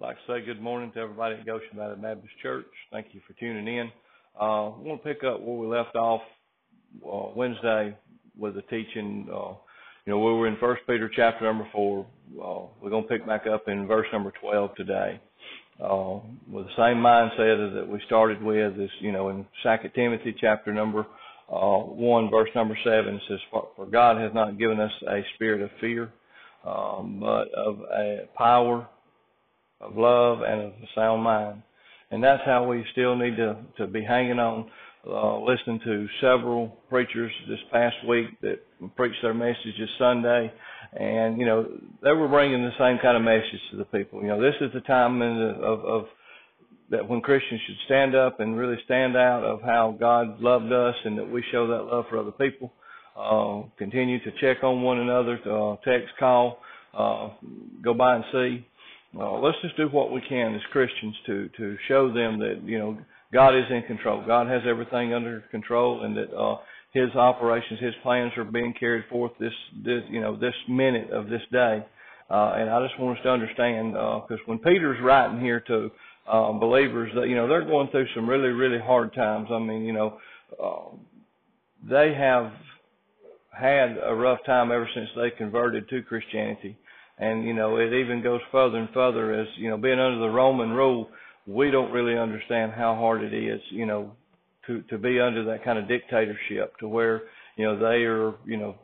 Like to say good morning to everybody at Goshen Valley Baptist Church. Thank you for tuning in. Uh, I want to pick up where we left off uh, Wednesday with the teaching. Uh, you know, we were in First Peter chapter number four. Uh, we're going to pick back up in verse number twelve today. Uh, with the same mindset that we started with, is you know, in Second Timothy chapter number uh, one, verse number seven, it says, "For, for God has not given us a spirit of fear, um, but of a power." Of love and of a sound mind. And that's how we still need to, to be hanging on, uh, listening to several preachers this past week that preached their messages Sunday. And, you know, they were bringing the same kind of message to the people. You know, this is the time in the, of, of that when Christians should stand up and really stand out of how God loved us and that we show that love for other people. Uh, continue to check on one another, to, uh, text, call, uh, go by and see. Uh, let's just do what we can as Christians to to show them that you know God is in control. God has everything under control, and that uh, His operations, His plans are being carried forth this this you know this minute of this day. Uh, and I just want us to understand because uh, when Peter's writing here to uh, believers, that you know they're going through some really really hard times. I mean, you know, uh, they have had a rough time ever since they converted to Christianity and you know it even goes further and further as you know being under the Roman rule we don't really understand how hard it is you know to to be under that kind of dictatorship to where you know they are you know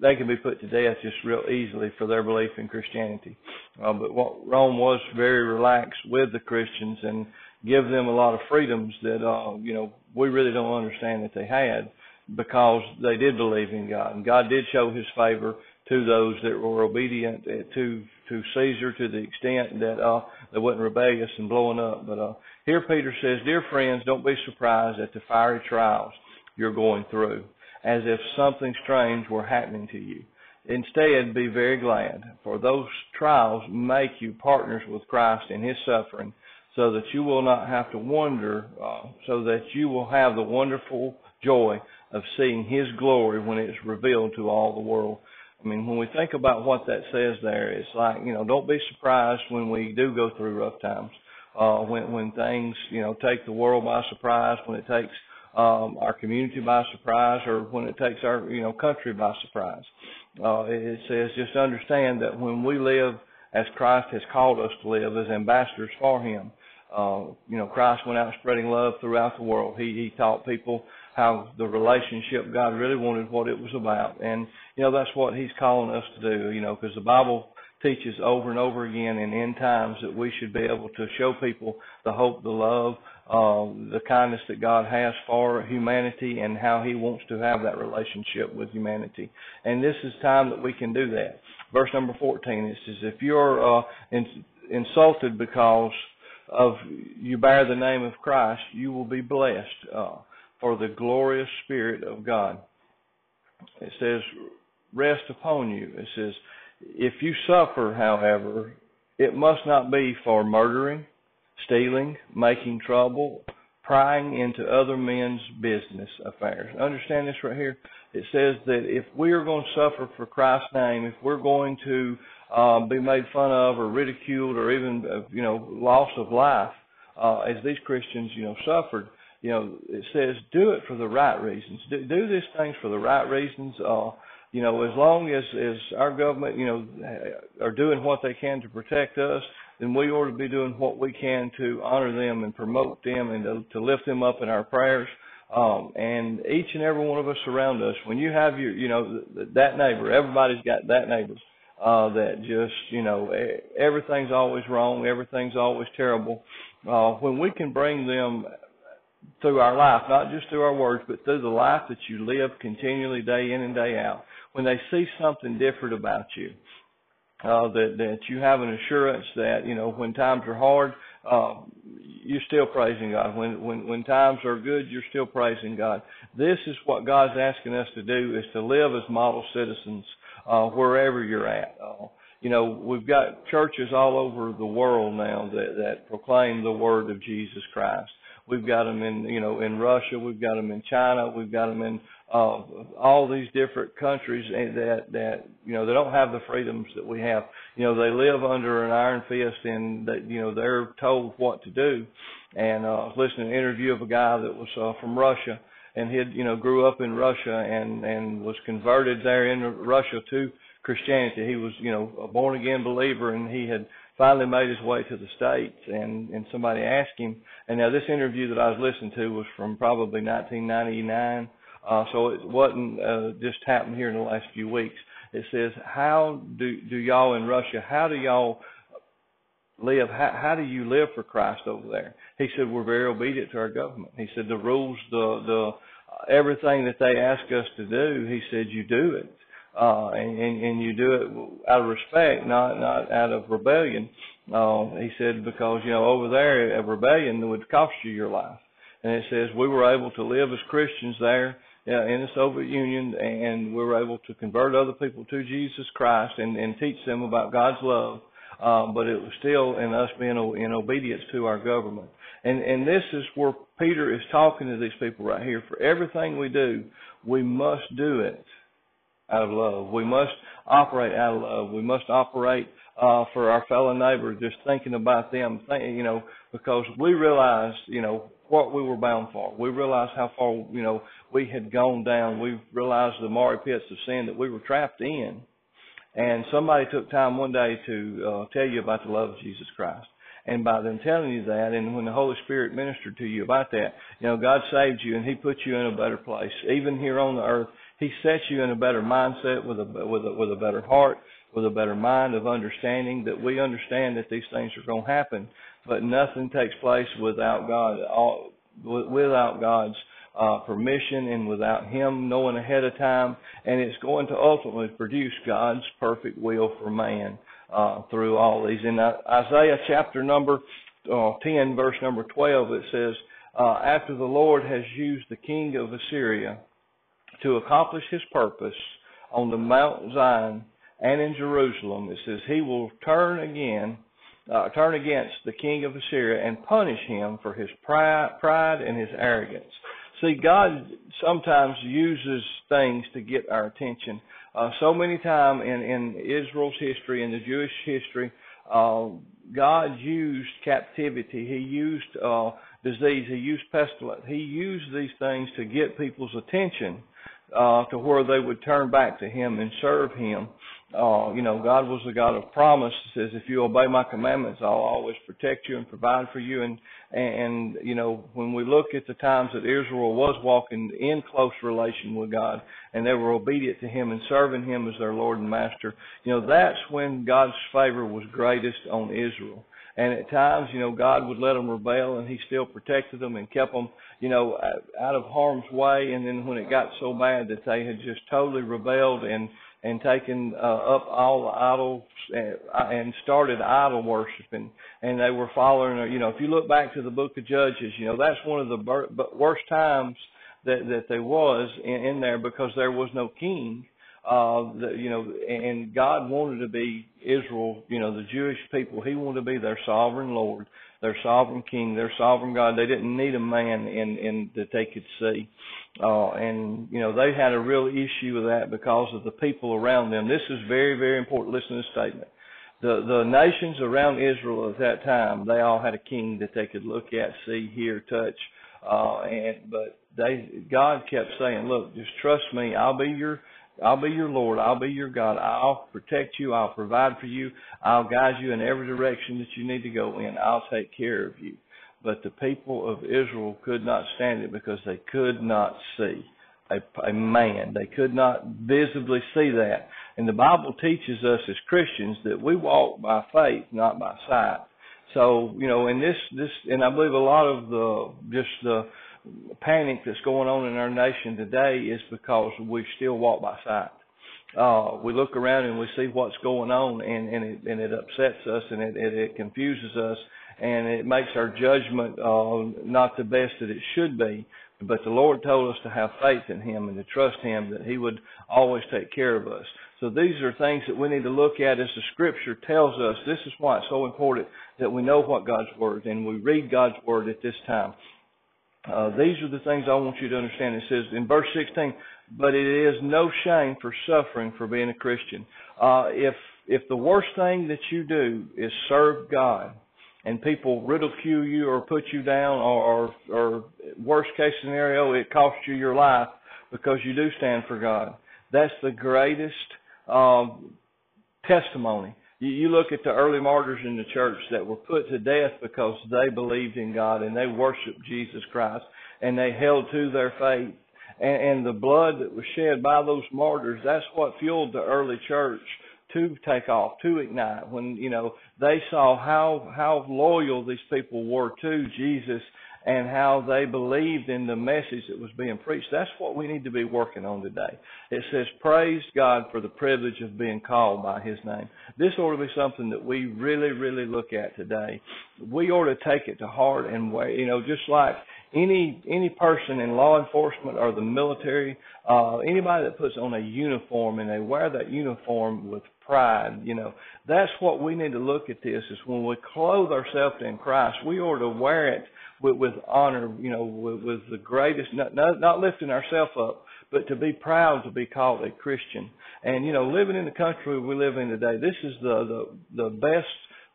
they can be put to death just real easily for their belief in Christianity. Uh, but what Rome was very relaxed with the Christians and give them a lot of freedoms that uh you know we really don't understand that they had because they did believe in God. And God did show his favor to those that were obedient to to Caesar to the extent that uh they wasn't rebellious and blowing up. But uh here Peter says, Dear friends, don't be surprised at the fiery trials you're going through, as if something strange were happening to you. Instead, be very glad, for those trials make you partners with Christ in his suffering, so that you will not have to wonder, uh, so that you will have the wonderful joy of seeing his glory when it's revealed to all the world. I mean, when we think about what that says there, it's like, you know, don't be surprised when we do go through rough times. Uh, when, when things, you know, take the world by surprise, when it takes, um, our community by surprise, or when it takes our, you know, country by surprise. Uh, it says just understand that when we live as Christ has called us to live as ambassadors for Him, uh, you know, Christ went out spreading love throughout the world. He, he taught people how the relationship God really wanted what it was about. And, you know, that's what He's calling us to do, you know, because the Bible teaches over and over again in end times that we should be able to show people the hope, the love, uh, the kindness that God has for humanity and how He wants to have that relationship with humanity. And this is time that we can do that. Verse number 14, it says, if you're uh, in, insulted because of you bear the name of Christ, you will be blessed. Uh, for the glorious Spirit of God. It says, rest upon you. It says, if you suffer, however, it must not be for murdering, stealing, making trouble, prying into other men's business affairs. Understand this right here? It says that if we are going to suffer for Christ's name, if we're going to uh, be made fun of or ridiculed or even, uh, you know, loss of life, uh, as these Christians, you know, suffered, you know, it says do it for the right reasons. Do, do these things for the right reasons. Uh, you know, as long as as our government, you know, are doing what they can to protect us, then we ought to be doing what we can to honor them and promote them and to, to lift them up in our prayers. Um, and each and every one of us around us, when you have your, you know, that neighbor, everybody's got that neighbor uh, that just, you know, everything's always wrong, everything's always terrible. Uh, when we can bring them through our life, not just through our words, but through the life that you live continually day in and day out. When they see something different about you, uh, that that you have an assurance that you know when times are hard, uh, you're still praising God. When when when times are good, you're still praising God. This is what God's asking us to do: is to live as model citizens uh, wherever you're at. Uh, you know, we've got churches all over the world now that that proclaim the word of Jesus Christ We've got them in, you know, in Russia. We've got them in China. We've got them in uh, all these different countries that that you know they don't have the freedoms that we have. You know, they live under an iron fist, and that you know they're told what to do. And uh, I was listening to an interview of a guy that was uh, from Russia, and he had you know grew up in Russia and and was converted there in Russia to Christianity. He was you know a born again believer, and he had finally made his way to the states and and somebody asked him. And now this interview that I was listening to was from probably 1999 uh so it wasn't uh just happened here in the last few weeks. It says how do do y'all in Russia how do y'all live? How how do you live for Christ over there? He said we're very obedient to our government. He said the rules the the everything that they ask us to do he said you do it uh, and, and, and you do it out of respect, not not out of rebellion. Uh, he said because you know over there a rebellion would cost you your life, and it says we were able to live as Christians there uh, in the Soviet Union, and we were able to convert other people to Jesus Christ and, and teach them about God's love. Uh, but it was still in us being in obedience to our government. And and this is where Peter is talking to these people right here. For everything we do, we must do it out of love. We must operate out of love. We must operate uh, for our fellow neighbor, just thinking about them, think, you know, because we realized, you know, what we were bound for. We realized how far, you know, we had gone down. We realized the miry pits of sin that we were trapped in. And somebody took time one day to uh, tell you about the love of Jesus Christ. And by them telling you that, and when the Holy Spirit ministered to you about that, you know, God saved you and He put you in a better place. Even here on the earth, he sets you in a better mindset with a with a with a better heart, with a better mind of understanding that we understand that these things are going to happen, but nothing takes place without God, all, without God's uh, permission and without Him knowing ahead of time, and it's going to ultimately produce God's perfect will for man uh, through all these. In uh, Isaiah chapter number uh, 10, verse number 12, it says, uh, After the Lord has used the king of Assyria to accomplish his purpose on the Mount Zion and in Jerusalem. It says he will turn again, uh, turn against the king of Assyria and punish him for his pride, pride and his arrogance. See, God sometimes uses things to get our attention. Uh, so many times in, in Israel's history, in the Jewish history, uh, God used captivity. He used uh, disease. He used pestilence. He used these things to get people's attention uh, to where they would turn back to Him and serve Him. Uh, you know, God was the God of promise. He says, if you obey my commandments, I'll always protect you and provide for you. And, and, you know, when we look at the times that Israel was walking in close relation with God and they were obedient to Him and serving Him as their Lord and Master, you know, that's when God's favor was greatest on Israel. And at times, you know, God would let them rebel and He still protected them and kept them, you know, out of harm's way. And then when it got so bad that they had just totally rebelled and, and taken uh, up all the idols and, and started idol worshiping, and they were following. You know, if you look back to the Book of Judges, you know that's one of the worst times that that there was in, in there because there was no king uh, the, you know, and God wanted to be Israel, you know, the Jewish people. He wanted to be their sovereign Lord, their sovereign King, their sovereign God. They didn't need a man in, in that they could see. Uh, and, you know, they had a real issue with that because of the people around them. This is very, very important. Listen to this statement. The, the nations around Israel at that time, they all had a king that they could look at, see, hear, touch. Uh, and, but they, God kept saying, look, just trust me. I'll be your, I'll be your Lord. I'll be your God. I'll protect you. I'll provide for you. I'll guide you in every direction that you need to go in. I'll take care of you. But the people of Israel could not stand it because they could not see a, a man. They could not visibly see that. And the Bible teaches us as Christians that we walk by faith, not by sight. So, you know, in this, this, and I believe a lot of the, just the, panic that's going on in our nation today is because we still walk by sight. Uh, we look around and we see what's going on and, and it, and it upsets us and it, it, it confuses us and it makes our judgment, uh, not the best that it should be. But the Lord told us to have faith in Him and to trust Him that He would always take care of us. So these are things that we need to look at as the Scripture tells us. This is why it's so important that we know what God's Word and we read God's Word at this time. Uh, these are the things I want you to understand. It says in verse 16, but it is no shame for suffering for being a Christian. Uh, if if the worst thing that you do is serve God, and people ridicule you or put you down, or, or, or worst case scenario, it costs you your life because you do stand for God. That's the greatest um, testimony. You, look at the early martyrs in the church that were put to death because they believed in God and they worshiped Jesus Christ and they held to their faith. And, and the blood that was shed by those martyrs, that's what fueled the early church to take off, to ignite. When, you know, they saw how, how loyal these people were to Jesus and how they believed in the message that was being preached. That's what we need to be working on today. It says, praise God for the privilege of being called by His name. This ought to be something that we really, really look at today. We ought to take it to heart and, you know, just like any any person in law enforcement or the military, uh, anybody that puts on a uniform and they wear that uniform with pride, you know, that's what we need to look at this is when we clothe ourselves in Christ, we ought to wear it with, with honor, you know, with, with the greatest, not, not, not lifting ourselves up, but to be proud to be called a Christian. And, you know, living in the country we live in today, this is the, the, the best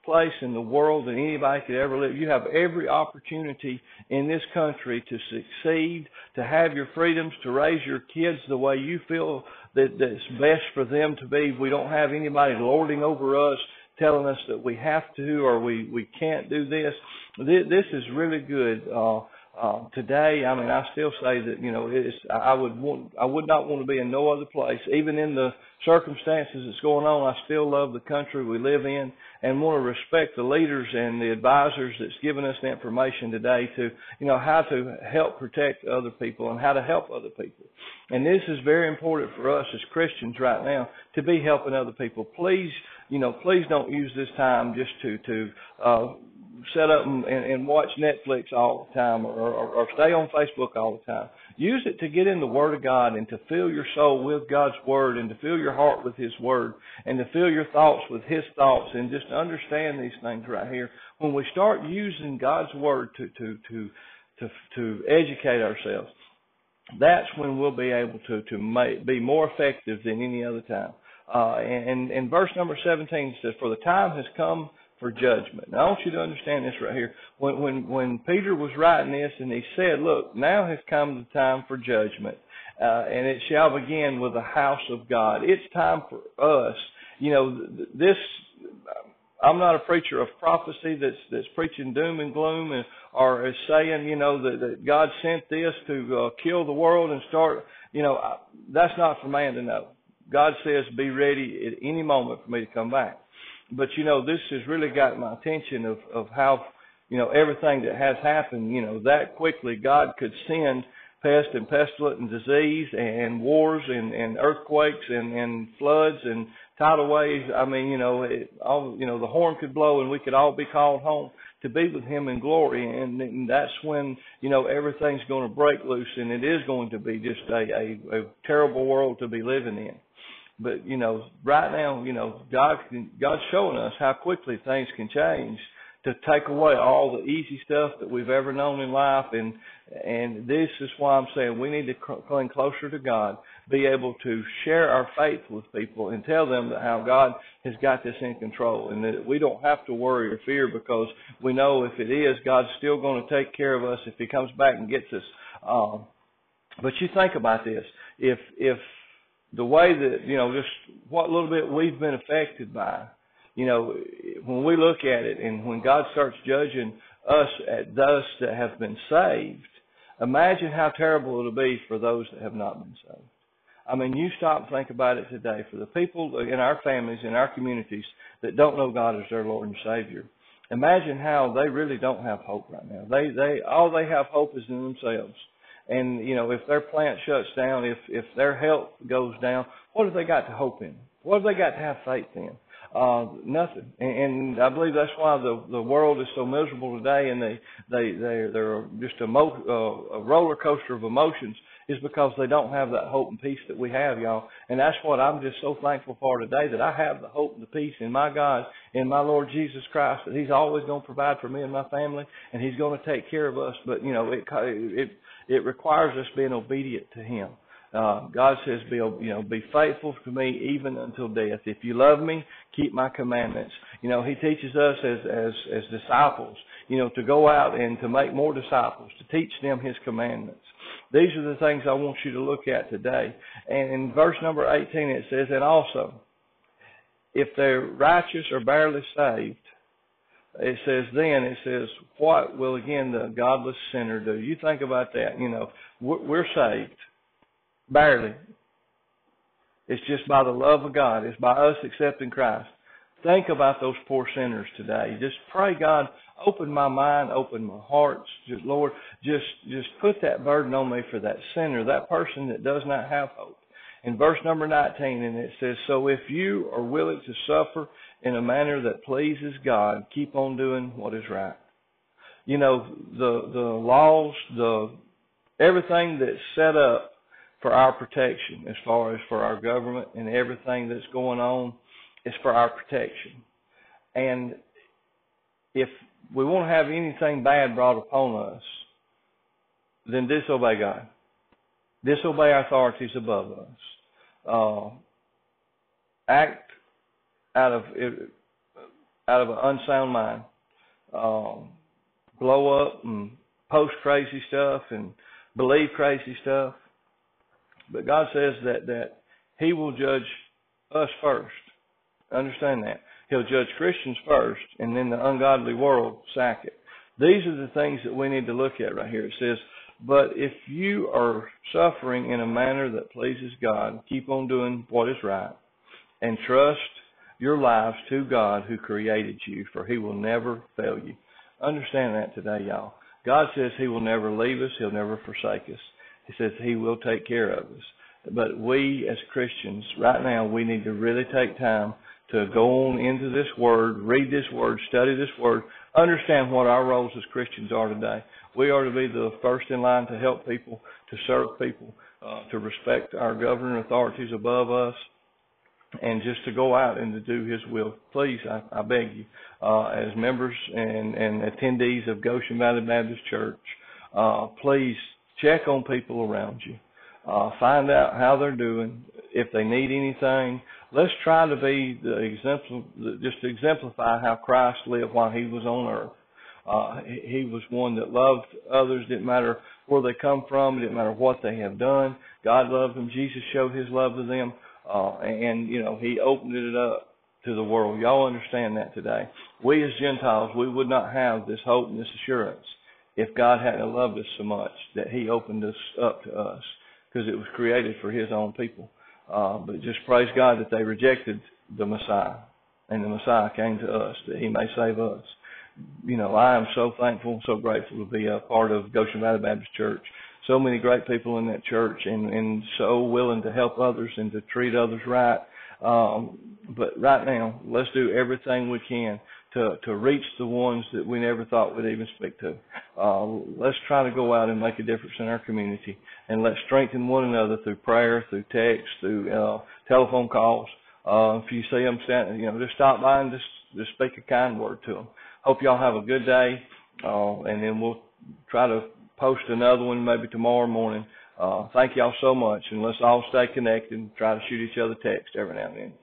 place in the world that anybody could ever live. You have every opportunity in this country to succeed, to have your freedoms, to raise your kids the way you feel that that's best for them to be. We don't have anybody lording over us, telling us that we have to or we we can't do this. This is really good. Uh, uh, today, I mean, I still say that you know it's. I would want. I would not want to be in no other place, even in the circumstances that's going on. I still love the country we live in, and want to respect the leaders and the advisors that's given us the information today to, you know, how to help protect other people and how to help other people. And this is very important for us as Christians right now to be helping other people. Please, you know, please don't use this time just to to uh, set up and, and watch Netflix all the time or, or, or stay on Facebook all the time. Use it to get in the Word of God and to fill your soul with God's Word and to fill your heart with His Word and to fill your thoughts with His thoughts and just understand these things right here. When we start using God's Word to, to, to, to, to educate ourselves, that's when we'll be able to, to make, be more effective than any other time. Uh, and, and verse number 17 says, For the time has come for judgment. Now I want you to understand this right here. When when when Peter was writing this and he said, "Look, now has come the time for judgment, uh, and it shall begin with the house of God." It's time for us. You know, this. I'm not a preacher of prophecy that's that's preaching doom and gloom and or is saying you know that, that God sent this to uh, kill the world and start. You know, I, that's not for man to know. God says, "Be ready at any moment for me to come back." But you know, this has really got my attention of of how you know everything that has happened. You know, that quickly God could send pest and pestilence and disease and wars and and earthquakes and and floods and tidal waves. I mean, you know, it, all you know, the horn could blow and we could all be called home to be with Him in glory, and, and that's when you know everything's going to break loose, and it is going to be just a, a, a terrible world to be living in. But you know, right now, you know, God God's showing us how quickly things can change to take away all the easy stuff that we've ever known in life and and this is why I'm saying we need to cling closer to God, be able to share our faith with people and tell them that how God has got this in control and that we don't have to worry or fear because we know if it is, God's still going to take care of us if He comes back and gets us. Um, but you think about this: if if the way that you know just what little bit we've been affected by. You know when we look at it and when god starts judging us at those that have been saved imagine how terrible it'll be for those that have not been saved. I mean you stop and think about it today. For the people in our families in our communities that don't know god as their lord and savior imagine how they really don't have hope right now. They they all they have hope is in themselves and you know, if their plant shuts down, if if their health goes down, what have they got to hope in? What have they got to have faith in? Uh, nothing. And, and I believe that's why the the world is so miserable today, and they they they they're just a, mo- uh, a roller coaster of emotions. Is because they don't have that hope and peace that we have, y'all. And that's what I'm just so thankful for today that I have the hope and the peace in my God, in my Lord Jesus Christ, that He's always going to provide for me and my family, and He's going to take care of us. But you know, it it it requires us being obedient to Him. Uh, God says, "Be you know, be faithful to me even until death. If you love me, keep my commandments." You know, He teaches us as as as disciples, you know, to go out and to make more disciples, to teach them His commandments. These are the things I want you to look at today. And in verse number 18, it says, "And also, if they're righteous or barely saved." It says then, it says, what will again the godless sinner do? You think about that. You know, we're saved Barely. It's just by the love of God. It's by us accepting Christ. Think about those poor sinners today. Just pray, God, open my mind, open my heart. Just, Lord, just just put that burden on me for that sinner, that person that does not have hope. In verse number 19, and it says, So if you are willing to suffer in a manner that pleases God, keep on doing what is right. You know, the the laws, the everything that's set up for our protection as far as for our government and everything that's going on is for our protection. And if we won't have anything bad brought upon us, then disobey God. Disobey authorities above us. Uh, act out of out of an unsound mind. Um, blow up and post crazy stuff and believe crazy stuff. But God says that that He will judge us first. Understand that. He'll judge Christians first, and then the ungodly world second. These are the things that we need to look at right here. It says, But if you are suffering in a manner that pleases God, keep on doing what is right, and trust your lives to God who created you, for He will never fail you. Understand that today, y'all. God says He will never leave us, He'll never forsake us. He says He will take care of us. But we as Christians, right now, we need to really take time to go on into this Word, read this Word, study this Word, understand what our roles as Christians are today. We are to be the first in line to help people, to serve people, uh, to respect our governing authorities above us, and just to go out and to do His will. Please, I, I beg you, uh, as members and, and attendees of Goshen Valley Baptist Church, uh, please check on people around you. Uh, find out how they're doing. If they need anything, let's try to be the example, just to exemplify how Christ lived while he was on earth. Uh, he was one that loved others. Didn't matter where they come from. Didn't matter what they have done. God loved them. Jesus showed His love to them, uh, and you know He opened it up to the world. Y'all understand that today. We as Gentiles, we would not have this hope and this assurance if God hadn't loved us so much that He opened us up to us because it was created for His own people. Uh, but just praise God that they rejected the Messiah, and the Messiah came to us that He may save us. You know, I am so thankful, so grateful to be a part of Goshen Valley Baptist Church. So many great people in that church, and and so willing to help others and to treat others right. Um, but right now, let's do everything we can to to reach the ones that we never thought we'd even speak to. Uh, let's try to go out and make a difference in our community, and let's strengthen one another through prayer, through text, through uh, telephone calls. Uh, if you see them standing, you know, just stop by and just just speak a kind word to them. Hope y'all have a good day, uh, and then we'll try to post another one maybe tomorrow morning. Uh, thank y'all so much, and let's all stay connected and try to shoot each other text every now and then.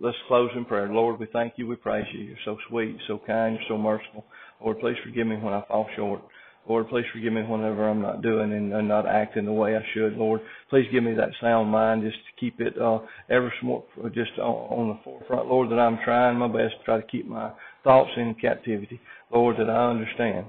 Let's close in prayer. Lord, we thank you. We praise you. You're so sweet, so kind, you're so merciful. Lord, please forgive me when I fall short. Lord, please forgive me whenever I'm not doing and, and not acting the way I should. Lord, please give me that sound mind just to keep it uh, ever more just on, on the forefront. Lord, that I'm trying my best to try to keep my thoughts in captivity. Lord, that I understand.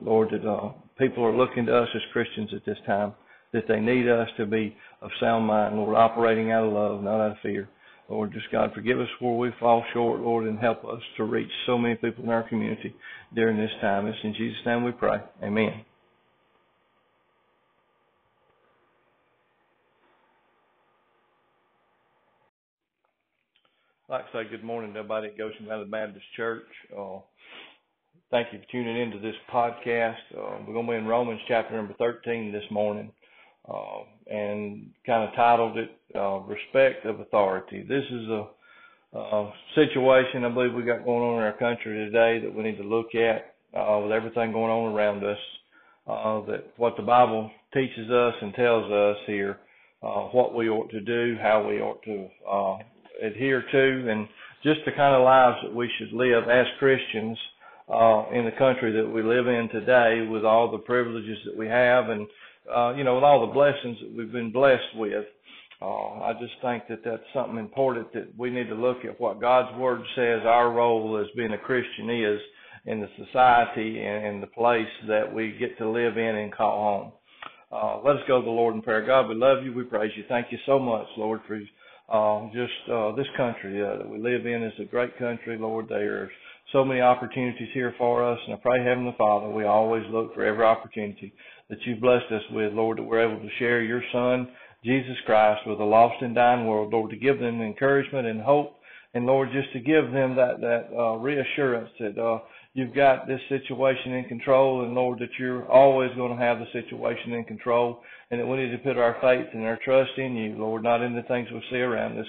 Lord, that uh, people are looking to us as Christians at this time, that they need us to be of sound mind, Lord, operating out of love, not out of fear. Lord, just God, forgive us where we fall short, Lord, and help us to reach so many people in our community during this time. It's in Jesus' name we pray. Amen. Like to say good morning to everybody at Goshen Valley Baptist Church. Uh, thank you for tuning into this podcast. Uh, we're going to be in Romans chapter number 13 this morning. Uh, and kind of titled it uh, "Respect of Authority." This is a, a situation I believe we got going on in our country today that we need to look at uh, with everything going on around us. Uh, that what the Bible teaches us and tells us here, uh, what we ought to do, how we ought to uh, adhere to, and just the kind of lives that we should live as Christians uh, in the country that we live in today, with all the privileges that we have, and uh, you know, with all the blessings that we've been blessed with. Uh, I just think that that's something important that we need to look at what God's Word says our role as being a Christian is in the society and in the place that we get to live in and call home. Uh, let us go to the Lord in prayer. God, we love you. We praise you. Thank you so much, Lord, for uh, just uh, this country uh, that we live in is a great country, Lord. There's so many opportunities here for us, and I pray, Heavenly Father, we always look for every opportunity that you've blessed us with, Lord, that we're able to share your Son, Jesus Christ, with a lost and dying world, Lord, to give them encouragement and hope, and Lord, just to give them that that uh, reassurance that uh, you've got this situation in control, and Lord, that you're always going to have the situation in control, and that we need to put our faith and our trust in you, Lord, not in the things we see around us.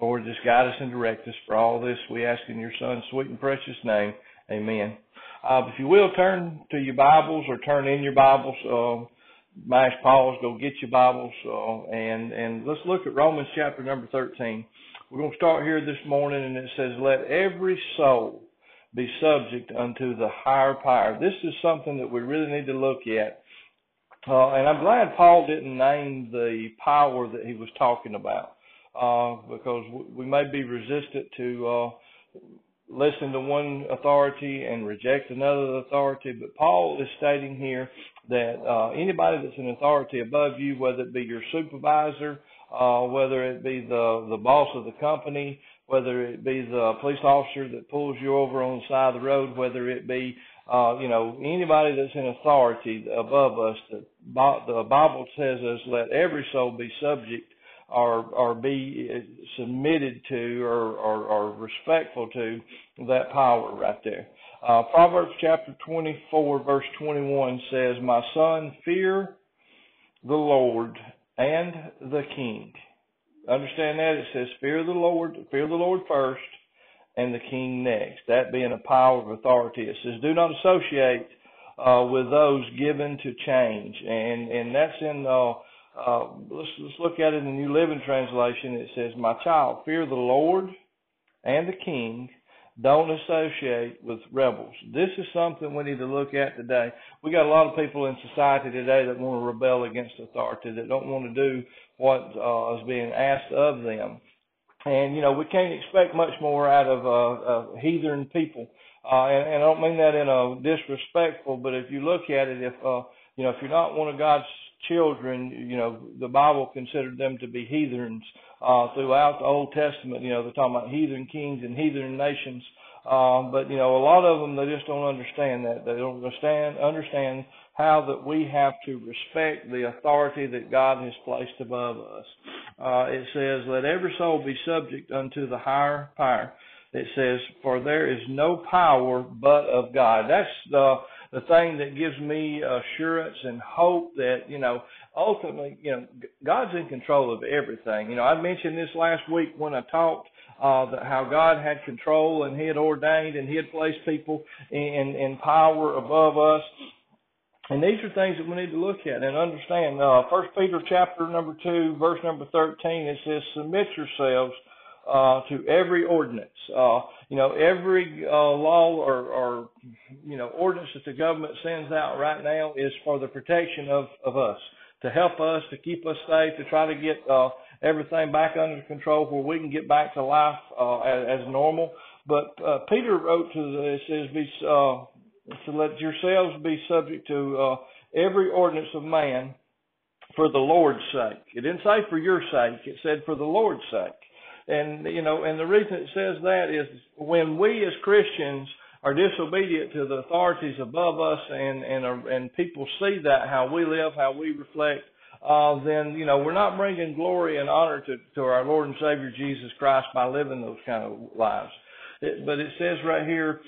Lord, just guide us and direct us for all this. We ask in your Son's sweet and precious name. Amen. Uh, if you will, turn to your Bibles or turn in your Bibles. Uh, mash pause, go get your Bibles, uh, and and let's look at Romans chapter number 13. We're going to start here this morning, and it says, "Let every soul." be subject unto the higher power. This is something that we really need to look at. Uh, and I'm glad Paul didn't name the power that he was talking about, uh, because we may be resistant to uh, listen to one authority and reject another authority. But Paul is stating here that uh, anybody that's an authority above you, whether it be your supervisor, uh, whether it be the the boss of the company, whether it be the police officer that pulls you over on the side of the road, whether it be uh, you know anybody that's in authority above us. The, the Bible says us let every soul be subject or be submitted to or, or respectful to that power right there. Uh, Proverbs chapter 24 verse 21 says, "My son, fear the Lord and the King." understand that it says fear the Lord, fear the Lord first, and the king next. That being a power of authority. It says do not associate uh, with those given to change, and and that's in. Uh, uh, let's let's look at it in the New Living Translation. It says, "My child, fear the Lord and the King." Don't associate with rebels. This is something we need to look at today. We got a lot of people in society today that want to rebel against authority, that don't want to do what uh, is being asked of them. And you know, we can't expect much more out of uh, uh, heathen people. Uh, and, and I don't mean that in a disrespectful, but if you look at it, if uh, you know, if you're not one of God's children, you know, the Bible considered them to be heathens uh, throughout the Old Testament. You know, they're talking about heathen kings and heathen nations. Um, but you know, a lot of them they just don't understand that. They don't understand understand how that we have to respect the authority that God has placed above us. Uh, it says, "Let every soul be subject unto the higher power." It says, "For there is no power but of God." That's the the thing that gives me assurance and hope that you know ultimately you know God's in control of everything. You know, I mentioned this last week when I talked uh, that how God had control and He had ordained and He had placed people in in power above us. And these are things that we need to look at and understand. Uh, First Peter chapter number two, verse number thirteen, it says, "Submit yourselves uh, to every ordinance. Uh, you know, every uh, law or, or you know ordinance that the government sends out right now is for the protection of of us, to help us, to keep us safe, to try to get uh, everything back under control where we can get back to life uh, as, as normal. But uh, Peter wrote to the, says, "Be uh, to let yourselves be subject to uh, every ordinance of man for the Lord's sake. It didn't say for your sake, it said for the Lord's sake. And, you know, and the reason it says that is when we as Christians are disobedient to the authorities above us and, and, uh, and people see that, how we live, how we reflect, uh, then, you know, we're not bringing glory and honor to, to our Lord and Savior Jesus Christ by living those kind of lives. It, but it says right here,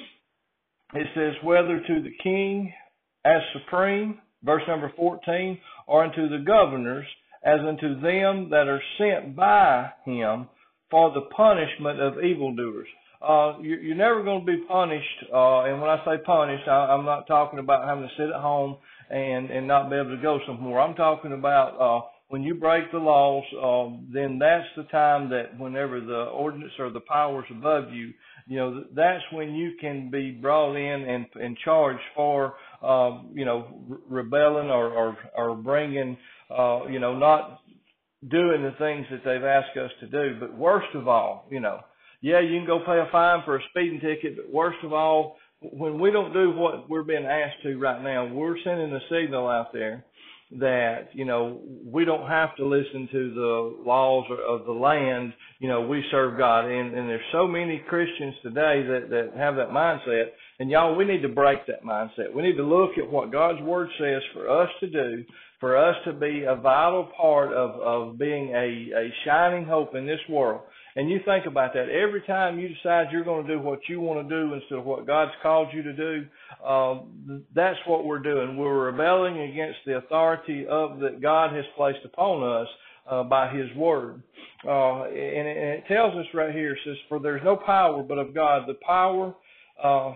it says, whether to the king as supreme verse number 14, or unto the governors, as unto them that are sent by him for the punishment of evildoers. Uh, you, you're never going to be punished, uh, and when I say punished, I, I'm not talking about having to sit at home and, and not be able to go somewhere. I'm talking about, uh, when you break the laws, uh, then that's the time that whenever the ordinance or the powers above you, you know, that's when you can be brought in and, and charged for, um, you know, re- rebelling or, or, or bringing, uh, you know, not doing the things that they've asked us to do. But worst of all, you know, yeah, you can go pay a fine for a speeding ticket, but worst of all, when we don't do what we're being asked to right now, we're sending a signal out there that you know we don't have to listen to the laws of the land. You know, we serve God, and and there's so many Christians today that that have that mindset. And y'all, we need to break that mindset. We need to look at what God's Word says for us to do, for us to be a vital part of of being a a shining hope in this world. And you think about that. Every time you decide you're going to do what you want to do instead of what God's called you to do, um, that's what we're doing. We're rebelling against the authority of that God has placed upon us uh, by His Word. Uh, and, it, and it tells us right here, it says, For there's no power but of God. The power uh,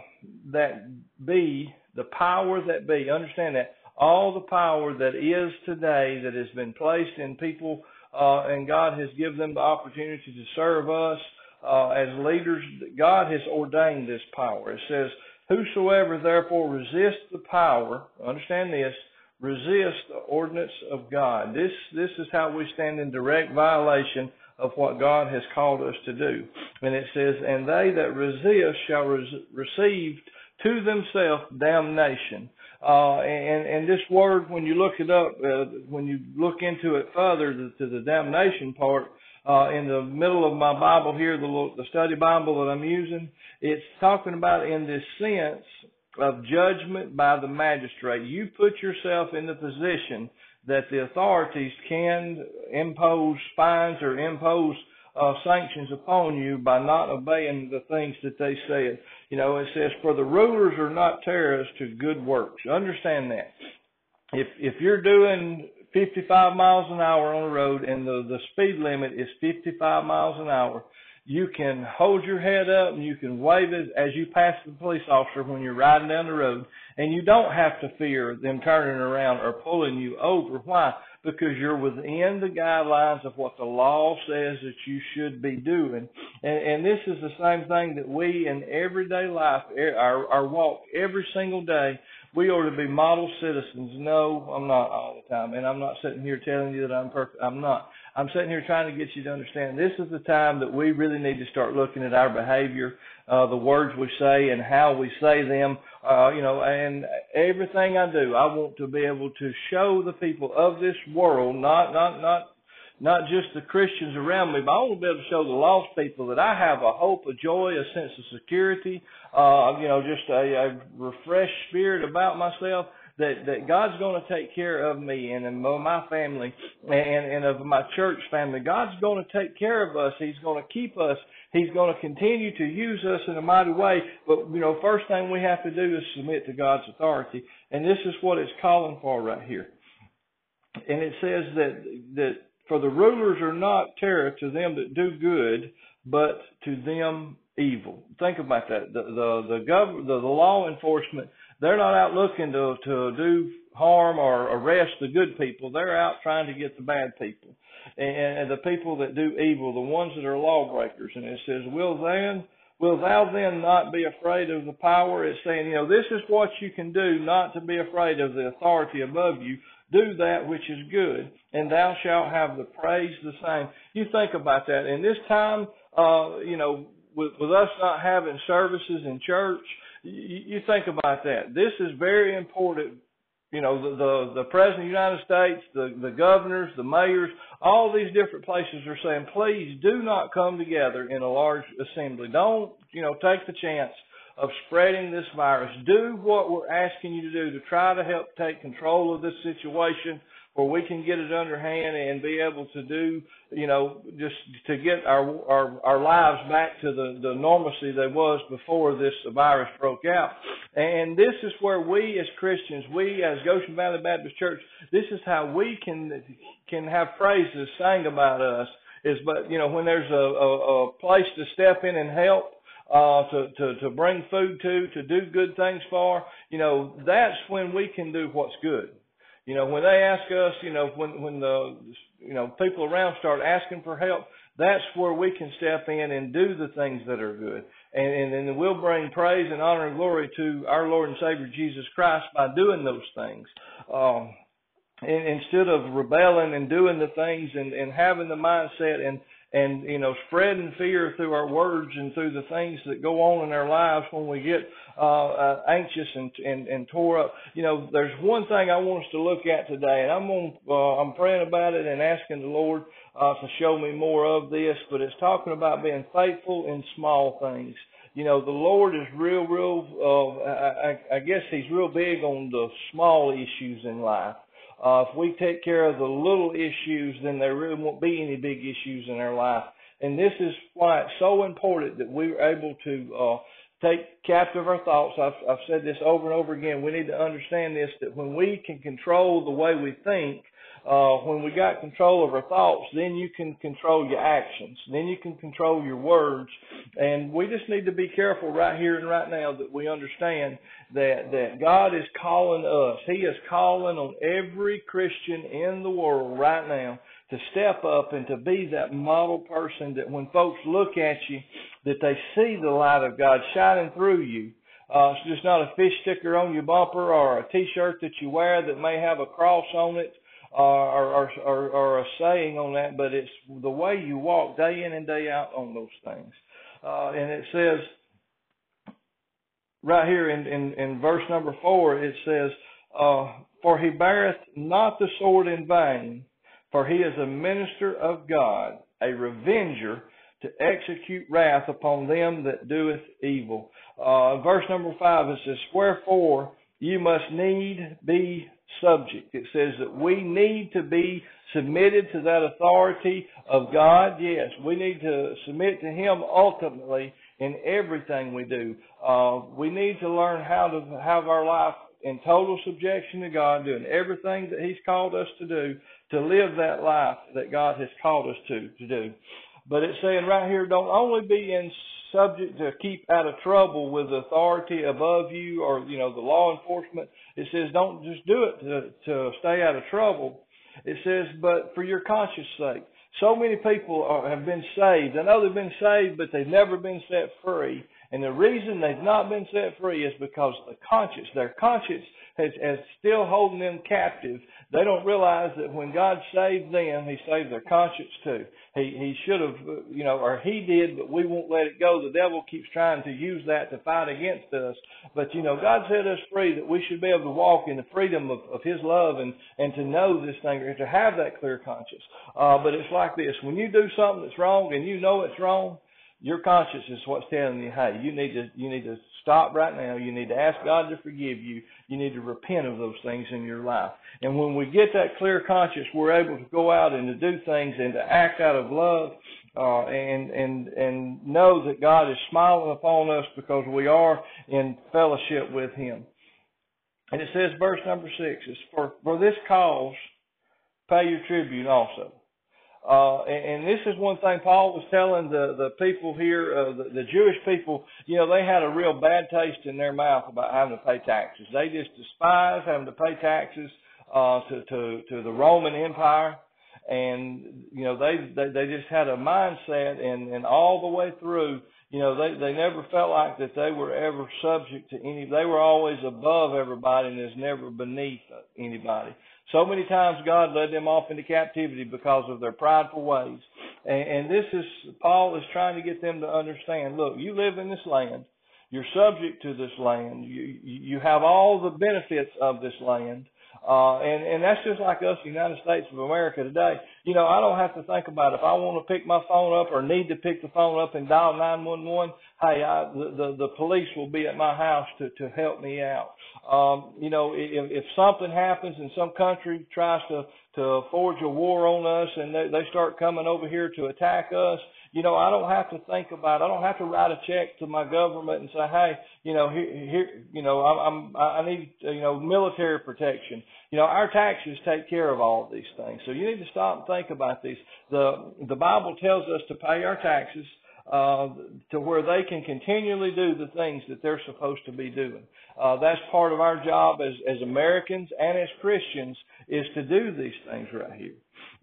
that be, the power that be, understand that, all the power that is today that has been placed in people uh, and God has given them the opportunity to serve us uh, as leaders. God has ordained this power. It says, Whosoever therefore resists the power, understand this, resist the ordinance of God. This, this is how we stand in direct violation of what God has called us to do. And it says, And they that resist shall res- receive to themselves damnation. Uh, and, and this word, when you look it up, uh, when you look into it further to, to the damnation part, uh, in the middle of my Bible here, the, the study Bible that I'm using, it's talking about in this sense of judgment by the magistrate. You put yourself in the position that the authorities can impose fines or impose uh, sanctions upon you by not obeying the things that they said. You know, it says, "For the rulers are not terrorists to good works." Understand that. If if you're doing 55 miles an hour on the road and the the speed limit is 55 miles an hour, you can hold your head up and you can wave it as you pass the police officer when you're riding down the road, and you don't have to fear them turning around or pulling you over. Why? Because you're within the guidelines of what the law says that you should be doing. And, and this is the same thing that we in everyday life, our, our walk every single day, we ought to be model citizens. No, I'm not all the time. And I'm not sitting here telling you that I'm perfect. I'm not. I'm sitting here trying to get you to understand this is the time that we really need to start looking at our behavior, uh, the words we say and how we say them uh, you know, and everything I do, I want to be able to show the people of this world, not, not, not, not just the Christians around me, but I want to be able to show the lost people that I have a hope, a joy, a sense of security, uh, you know, just a, a refreshed spirit about myself that that God's going to take care of me and of my family and and of my church family. God's going to take care of us. He's going to keep us. He's going to continue to use us in a mighty way. But you know, first thing we have to do is submit to God's authority, and this is what it's calling for right here. And it says that that for the rulers are not terror to them that do good, but to them evil. Think about that. The the the, gov- the, the law enforcement they're not out looking to, to do harm or arrest the good people. They're out trying to get the bad people. And, and the people that do evil, the ones that are lawbreakers. And it says, will then, will thou then not be afraid of the power? It's saying, you know, this is what you can do, not to be afraid of the authority above you. Do that which is good, and thou shalt have the praise the same. You think about that. In this time, uh, you know, with, with us not having services in church, you, think about that. This is very important. You know, the, the, the President of the United States, the, the governors, the mayors, all these different places are saying, please do not come together in a large assembly. Don't, you know, take the chance of spreading this virus. Do what we're asking you to do to try to help take control of this situation where we can get it underhand and be able to do, you know, just to get our our, our lives back to the, the normalcy they was before this virus broke out. And this is where we as Christians, we as Goshen Valley Baptist Church, this is how we can can have praises sang about us. Is but you know when there's a, a, a place to step in and help, uh, to, to, to bring food to, to do good things for, you know, that's when we can do what's good. You know, when they ask us, you know, when, when the, you know, people around start asking for help, that's where we can step in and do the things that are good. And, and, and we'll bring praise and honor and glory to our Lord and Savior Jesus Christ by doing those things. Um, and instead of rebelling and doing the things and, and having the mindset and, and you know spreading fear through our words and through the things that go on in our lives when we get uh, uh anxious and, and and tore up. You know there's one thing i want us to look at today and i'm on uh, i'm praying about it and asking the lord uh to show me more of this but it's talking about being faithful in small things. You know the lord is real real uh i i guess he's real big on the small issues in life uh, if we take care of the little issues, then there really won't be any big issues in our life. And this is why it's so important that we're able to uh, take captive our thoughts. I've, I've said this over and over again. We need to understand this that when we can control the way we think, uh, when we got control of our thoughts, then you can control your actions. Then you can control your words. And we just need to be careful right here and right now that we understand that, that God is calling us. He is calling on every Christian in the world right now to step up and to be that model person that when folks look at you, that they see the light of God shining through you. Uh, it's just not a fish sticker on your bumper or a t-shirt that you wear that may have a cross on it or, or, or, a saying on that, but it's the way you walk day in and day out on those things. Uh, and it says right here in, in, in verse number four, it says, uh, For he beareth not the sword in vain, for he is a minister of God, a revenger to execute wrath upon them that doeth evil. Uh, verse number five, it says, Wherefore you must need be subject. It says that we need to be submitted to that authority of God. Yes, we need to submit to Him ultimately in everything we do. Uh, we need to learn how to have our life in total subjection to God, doing everything that He's called us to do, to live that life that God has called us to, to do. But it's saying right here, don't only be in subject to keep out of trouble with authority above you or, you know, the law enforcement. It says don't just do it to, to stay out of trouble. It says, but for your conscience sake. So many people are, have been saved. I know they've been saved, but they've never been set free. And the reason they've not been set free is because the conscience, their conscience has, has still holding them captive. They don't realize that when God saved them, He saved their conscience too. He He should have, you know, or He did, but we won't let it go. The devil keeps trying to use that to fight against us. But you know, God set us free that we should be able to walk in the freedom of, of His love and and to know this thing or to have that clear conscience. Uh, but it's like this: when you do something that's wrong and you know it's wrong, your conscience is what's telling you, hey, you need to you need to stop right now. You need to ask God to forgive you. You need to repent of those things in your life. And when we get that clear conscience, we're able to go out and to do things and to act out of love, uh, and and and know that God is smiling upon us because we are in fellowship with Him. And it says, verse number six is for for this cause pay your tribute also. Uh, and, and this is one thing Paul was telling the, the people here, uh, the, the Jewish people, you know, they had a real bad taste in their mouth about having to pay taxes. They just despised having to pay taxes, uh, to, to, to the Roman Empire. And, you know, they, they, they just had a mindset and, and all the way through, you know, they, they never felt like that they were ever subject to any, they were always above everybody and is never beneath anybody. So many times God led them off into captivity because of their prideful ways. And, and this is, Paul is trying to get them to understand, look, you live in this land. You're subject to this land. You, you have all the benefits of this land. Uh, and, and that's just like us, United States of America today. You know, I don't have to think about it. if I want to pick my phone up or need to pick the phone up and dial 911. Hey, I, the, the, the police will be at my house to, to help me out. Um, you know, if, if something happens and some country tries to, to forge a war on us and they, they start coming over here to attack us, you know, I don't have to think about. I don't have to write a check to my government and say, hey, you know, here, here you know, I'm, I'm, I need, you know, military protection. You know, our taxes take care of all of these things. So you need to stop and think about these. The the Bible tells us to pay our taxes uh, to where they can continually do the things that they're supposed to be doing. Uh, that's part of our job as as Americans and as Christians is to do these things right here.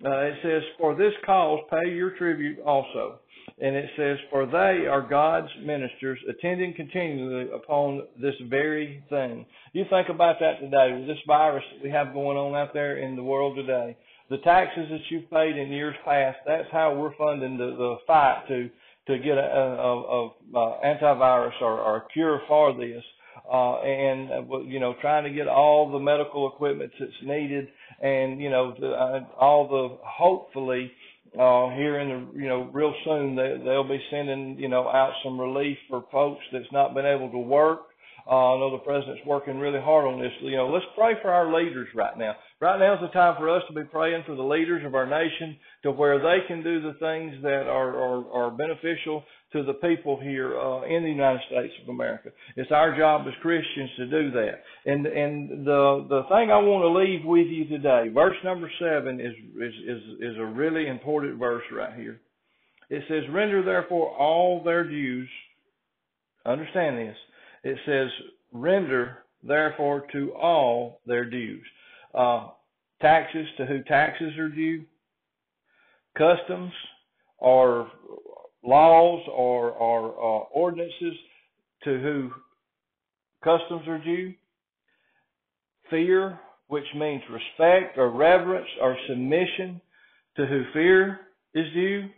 Uh, it says, "For this cause pay your tribute also." and it says, For they are God's ministers, attending continually upon this very thing. You think about that today, with this virus that we have going on out there in the world today. The taxes that you've paid in years past, that's how we're funding the, the fight to to get a, a, a, a antivirus or, or a cure for this. Uh, and uh, you know, trying to get all the medical equipment that's needed, and you know, the, uh, all the hopefully uh, here in the, you know, real soon they, they'll be sending, you know, out some relief for folks that's not been able to work. Uh, I know the president's working really hard on this. You know, let's pray for our leaders right now. Right now is the time for us to be praying for the leaders of our nation to where they can do the things that are, are, are beneficial to the people here uh, in the United States of America. It's our job as Christians to do that. And and the the thing I want to leave with you today, verse number seven is is is, is a really important verse right here. It says, "Render therefore all their dues." Understand this. It says, "Render therefore to all their dues." Uh, taxes to who taxes are due, customs or laws or, or uh, ordinances to who customs are due, fear, which means respect or reverence or submission to who fear is due,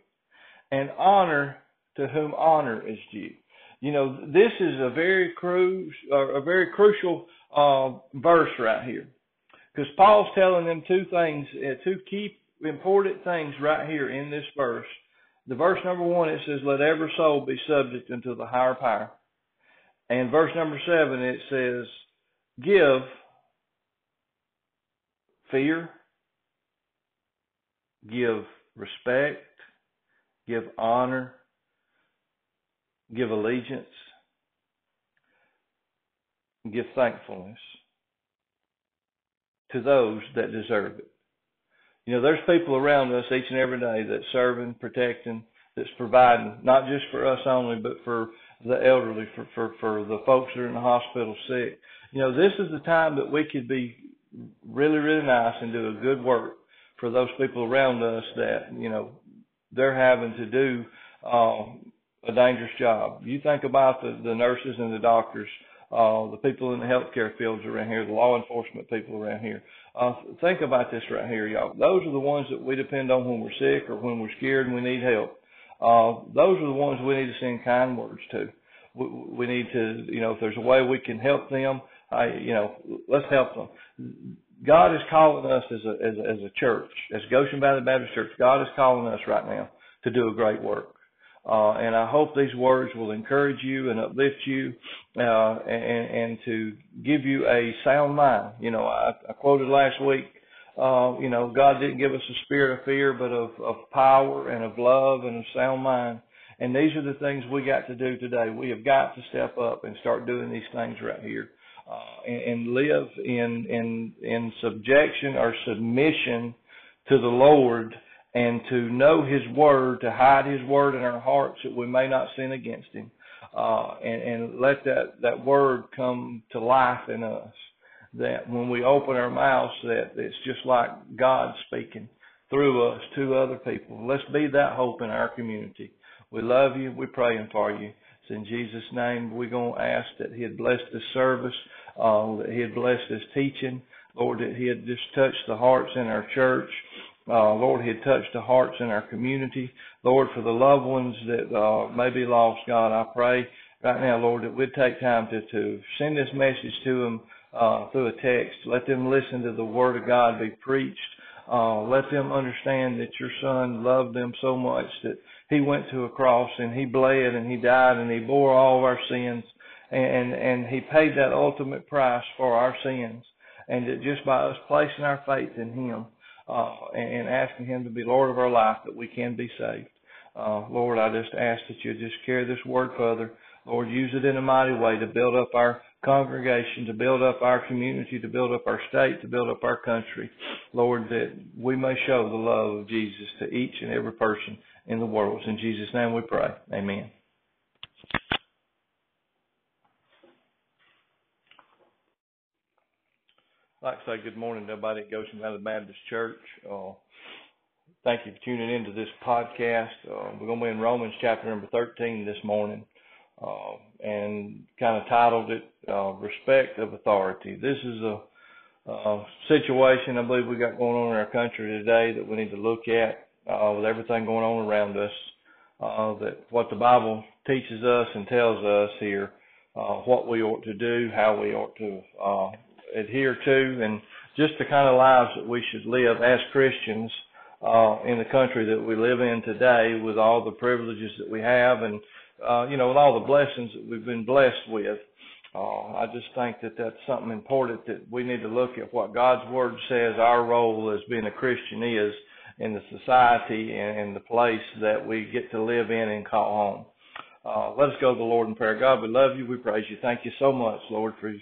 and honor to whom honor is due. You know, this is a very cru- a very crucial uh, verse right here. Because Paul's telling them two things, uh, two key important things right here in this verse. The verse number one, it says, let every soul be subject unto the higher power. And verse number seven, it says, give fear, give respect, give honor, give allegiance, give thankfulness to those that deserve it. You know, there's people around us each and every day that's serving, protecting, that's providing, not just for us only, but for the elderly, for, for, for the folks that are in the hospital sick. You know, this is the time that we could be really, really nice and do a good work for those people around us that, you know, they're having to do um, a dangerous job. You think about the, the nurses and the doctors uh, the people in the healthcare fields around here, the law enforcement people around here. Uh, think about this right here, y'all. Those are the ones that we depend on when we're sick or when we're scared and we need help. Uh, those are the ones we need to send kind words to. We, we need to, you know, if there's a way we can help them, I, you know, let's help them. God is calling us as a, as a, as a church, as Goshen Valley Baptist Church. God is calling us right now to do a great work. Uh, and I hope these words will encourage you and uplift you, uh, and, and to give you a sound mind. You know, I, I quoted last week, uh, you know, God didn't give us a spirit of fear, but of, of power and of love and of sound mind. And these are the things we got to do today. We have got to step up and start doing these things right here, uh, and, and live in, in, in subjection or submission to the Lord and to know His Word, to hide His Word in our hearts that we may not sin against Him, uh, and, and let that, that Word come to life in us. That when we open our mouths, that it's just like God speaking through us to other people. Let's be that hope in our community. We love you. We're praying for you. It's in Jesus' name we're going to ask that He had blessed this service, uh, that He had blessed this teaching, Lord, that He had just touched the hearts in our church. Uh, Lord, He had touched the hearts in our community. Lord, for the loved ones that uh, may be lost, God, I pray right now, Lord, that we'd take time to, to send this message to them uh, through a text. Let them listen to the Word of God be preached. Uh, let them understand that your Son loved them so much that He went to a cross and He bled and He died and He bore all of our sins and and He paid that ultimate price for our sins. And that just by us placing our faith in Him uh, and asking Him to be Lord of our life, that we can be saved. Uh, Lord, I just ask that you just carry this word further. Lord, use it in a mighty way to build up our congregation, to build up our community, to build up our state, to build up our country. Lord, that we may show the love of Jesus to each and every person in the world. In Jesus' name we pray. Amen. I'd like to say good morning to everybody at Goshen Valley Baptist Church. Uh, thank you for tuning into this podcast. Uh, we're going to be in Romans chapter number 13 this morning uh, and kind of titled it uh, Respect of Authority. This is a, a situation I believe we got going on in our country today that we need to look at uh, with everything going on around us. Uh, that what the Bible teaches us and tells us here, what we ought to do, how we ought to adhere to, and just the kind of lives that we should live as Christians uh, in the country that we live in today, with all the privileges that we have and uh, you know, with all the blessings that we've been blessed with. Uh, I just think that that's something important that we need to look at what God's Word says our role as being a Christian is in the society and, and the place that we get to live in and call home. Uh, let us go to the Lord in prayer. God, we love you. We praise you. Thank you so much, Lord, for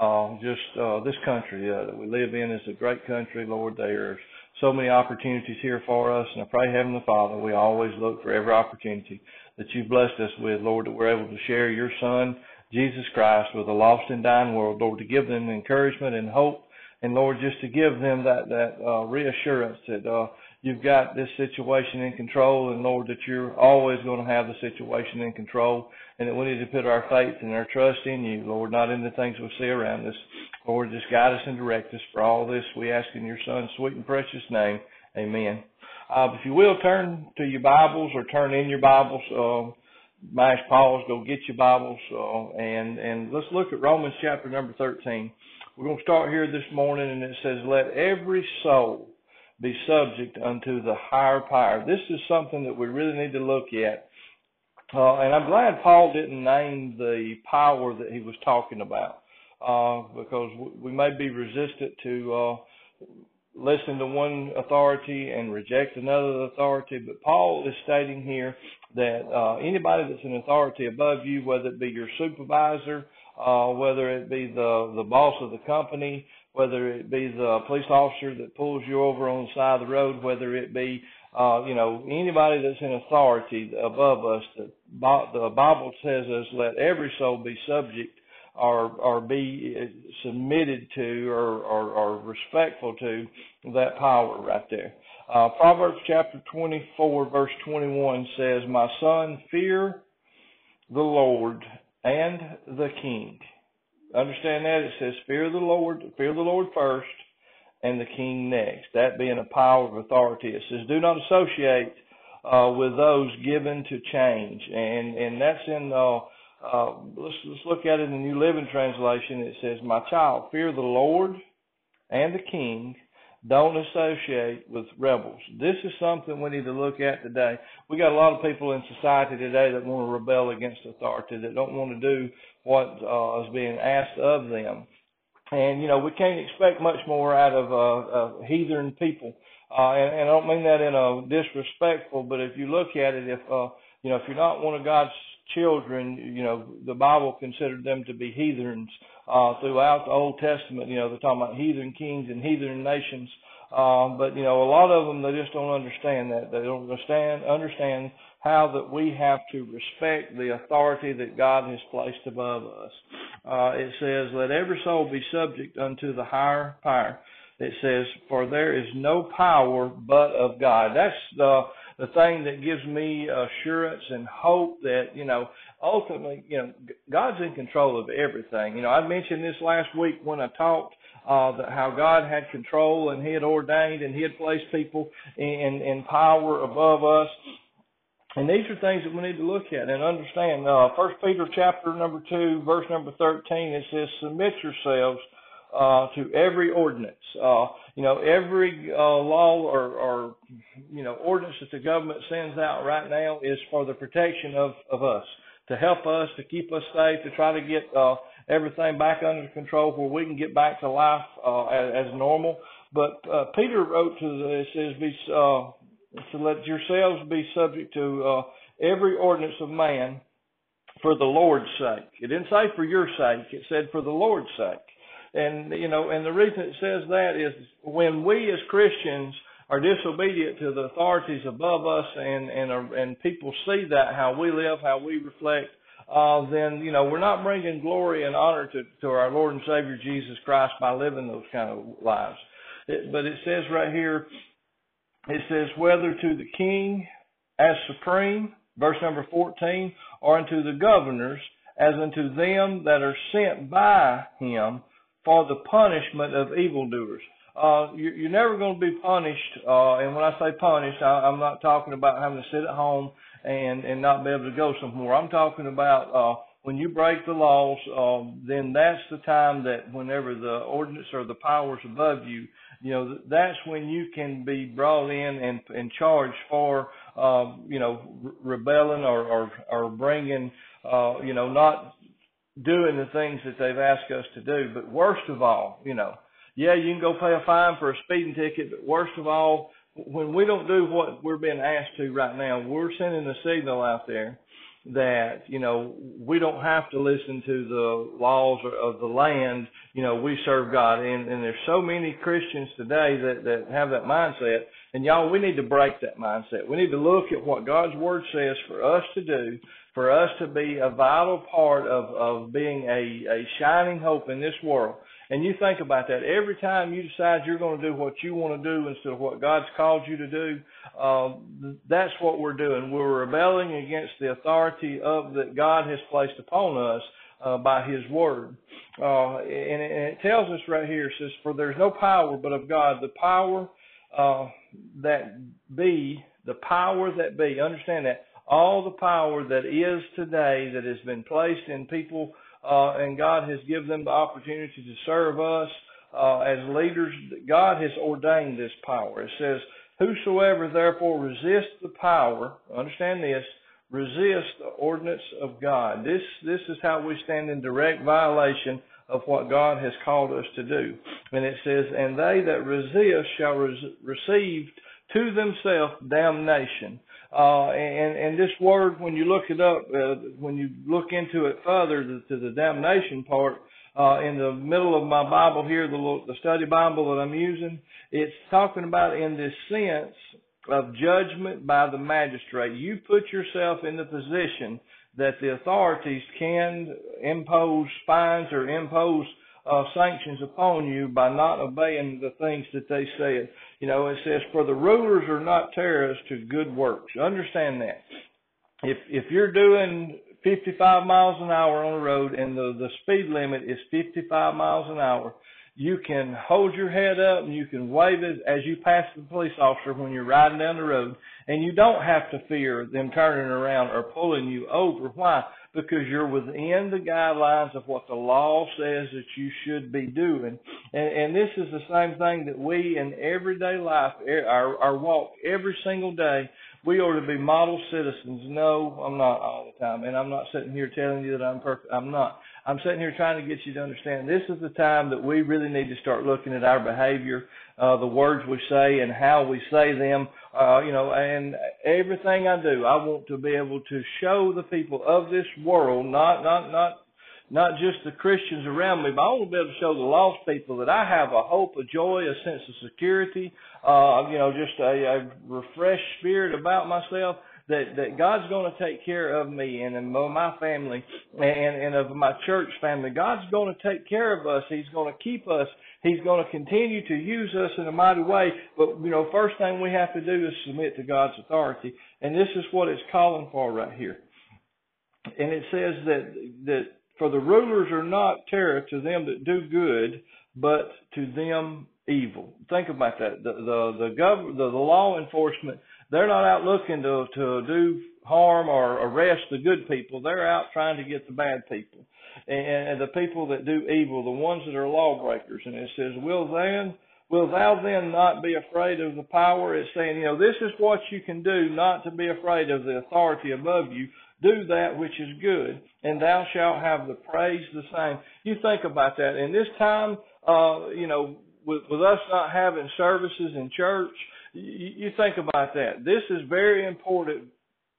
uh, just uh, this country uh, that we live in is a great country, Lord. There are so many opportunities here for us, and I pray, Heavenly Father, we always look for every opportunity that you've blessed us with, Lord, that we're able to share your Son, Jesus Christ, with a lost and dying world, Lord, to give them encouragement and hope, and Lord, just to give them that that uh, reassurance that uh, you've got this situation in control, and Lord, that you're always going to have the situation in control, and that we need to put our faith and our trust in you, Lord, not in the things we see around us. Lord, just guide us and direct us for all this. We ask in your Son's sweet and precious name. Amen. Uh, if you will, turn to your Bibles or turn in your Bibles. Uh, mash pause, go get your Bibles, uh, and and let's look at Romans chapter number 13. We're going to start here this morning, and it says, "Let every soul be subject unto the higher power." This is something that we really need to look at, uh, and I'm glad Paul didn't name the power that he was talking about, uh, because we may be resistant to uh, listen to one authority and reject another authority. But Paul is stating here that uh, anybody that's an authority above you, whether it be your supervisor, uh, whether it be the the boss of the company, whether it be the police officer that pulls you over on the side of the road, whether it be uh, you know anybody that's in authority above us, the, the Bible says us let every soul be subject or or be submitted to or, or, or respectful to that power right there. Uh, Proverbs chapter 24 verse 21 says, "My son, fear the Lord and the King." Understand that it says, "Fear the Lord, fear the Lord first, and the King next." That being a power of authority. It says, "Do not associate." Uh, with those given to change, and and that's in uh, uh, let's let's look at it in the New Living Translation. It says, "My child, fear the Lord and the King. Don't associate with rebels." This is something we need to look at today. We got a lot of people in society today that want to rebel against authority, that don't want to do what uh, is being asked of them. And you know, we can't expect much more out of uh, uh, heathen people. Uh, and, and I don't mean that in a disrespectful, but if you look at it, if uh, you know, if you're not one of God's children, you know, the Bible considered them to be heathens uh, throughout the Old Testament. You know, they're talking about heathen kings and heathen nations. Um, but you know, a lot of them they just don't understand that. They don't understand understand how that we have to respect the authority that God has placed above us. Uh, it says, "Let every soul be subject unto the higher power." It says, "For there is no power but of God." That's the the thing that gives me assurance and hope that, you know, ultimately, you know, God's in control of everything. You know, I mentioned this last week when I talked uh, that how God had control and He had ordained and He had placed people in, in power above us. And these are things that we need to look at and understand. Uh, First Peter chapter number two, verse number thirteen, it says, "Submit yourselves uh, to every ordinance. Uh, you know, every uh, law or, or you know ordinance that the government sends out right now is for the protection of of us, to help us, to keep us safe, to try to get uh, everything back under control where we can get back to life uh, as, as normal. But uh, Peter wrote to the, it says, be, uh, to let yourselves be subject to uh, every ordinance of man for the Lord's sake. It didn't say for your sake. It said for the Lord's sake. And, you know, and the reason it says that is when we as Christians are disobedient to the authorities above us and, and, and people see that, how we live, how we reflect, uh, then, you know, we're not bringing glory and honor to, to our Lord and Savior Jesus Christ by living those kind of lives. It, but it says right here, it says, whether to the king as supreme, verse number 14, or unto the governors, as unto them that are sent by him for the punishment of evildoers. Uh, you, you're never going to be punished, uh, and when I say punished, I, I'm not talking about having to sit at home and, and not be able to go somewhere. I'm talking about, uh, when you break the laws, um, then that's the time that whenever the ordinance or the powers above you, you know, that's when you can be brought in and, and charged for, um, you know, rebelling or, or, or bringing, uh, you know, not doing the things that they've asked us to do. But worst of all, you know, yeah, you can go pay a fine for a speeding ticket, but worst of all, when we don't do what we're being asked to right now, we're sending a signal out there that you know we don't have to listen to the laws of the land. You know we serve god. And and there's so many christians today that that have that mindset. And y'all we need to break that mindset. We need to look at what god's word says for us to do for us to be a vital part of of being a a shining hope in this world and you think about that every time you decide you're going to do what you want to do instead of what God's called you to do, uh, that's what we're doing. We're rebelling against the authority of that God has placed upon us uh, by His Word. Uh, and, it, and, it tells us right here, it says, "For there's no power but of God. The power uh, that be, the power that be. Understand that all the power that is today that has been placed in people." Uh, and God has given them the opportunity to serve us uh, as leaders. God has ordained this power. It says, Whosoever therefore resists the power, understand this, resist the ordinance of God. This, this is how we stand in direct violation of what God has called us to do. And it says, And they that resist shall res- receive to themselves damnation. Uh, and, and this word, when you look it up, uh, when you look into it further to, to the damnation part, uh, in the middle of my Bible here, the, the study Bible that I'm using, it's talking about in this sense of judgment by the magistrate. You put yourself in the position that the authorities can impose fines or impose uh, sanctions upon you by not obeying the things that they said. You know, it says, "For the rulers are not terrorists to good works." Understand that. If if you're doing 55 miles an hour on the road and the the speed limit is 55 miles an hour, you can hold your head up and you can wave it as you pass the police officer when you're riding down the road, and you don't have to fear them turning around or pulling you over. Why? Because you're within the guidelines of what the law says that you should be doing. And, and this is the same thing that we in everyday life, our, our walk every single day, we ought to be model citizens. No, I'm not all the time. And I'm not sitting here telling you that I'm perfect. I'm not. I'm sitting here trying to get you to understand this is the time that we really need to start looking at our behavior, uh, the words we say and how we say them, uh, you know, and everything I do, I want to be able to show the people of this world, not, not, not, not just the Christians around me, but I want to be able to show the lost people that I have a hope, a joy, a sense of security, uh, you know, just a, a refreshed spirit about myself that that God's going to take care of me and of my family and and of my church family. God's going to take care of us. He's going to keep us. He's going to continue to use us in a mighty way. But you know, first thing we have to do is submit to God's authority, and this is what it's calling for right here. And it says that that for the rulers are not terror to them that do good, but to them evil. Think about that. The the the, gov- the, the law enforcement they're not out looking to, to do harm or arrest the good people. They're out trying to get the bad people. And, and the people that do evil, the ones that are lawbreakers. And it says, will then, will thou then not be afraid of the power? It's saying, you know, this is what you can do, not to be afraid of the authority above you. Do that which is good, and thou shalt have the praise the same. You think about that. In this time, uh, you know, with, with us not having services in church, you, you think about that. This is very important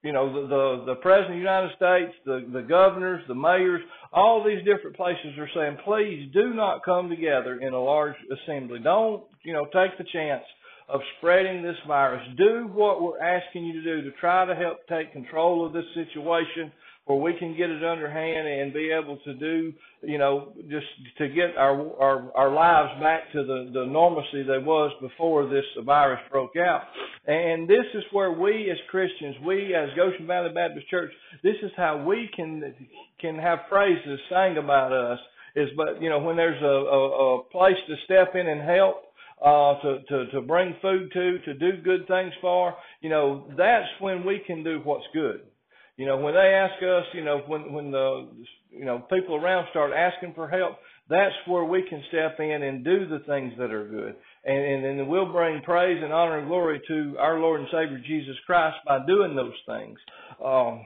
you know, the, the, the President of the United States, the, the governors, the mayors, all these different places are saying, please do not come together in a large assembly. Don't, you know, take the chance of spreading this virus. Do what we're asking you to do to try to help take control of this situation where we can get it underhand and be able to do, you know, just to get our our, our lives back to the, the normalcy they was before this virus broke out. And this is where we as Christians, we as Goshen Valley Baptist Church, this is how we can can have praises sang about us. Is but you know when there's a, a, a place to step in and help, uh, to, to, to bring food to, to do good things for, you know, that's when we can do what's good. You know, when they ask us, you know, when when the you know people around start asking for help, that's where we can step in and do the things that are good, and and then we'll bring praise and honor and glory to our Lord and Savior Jesus Christ by doing those things. Um,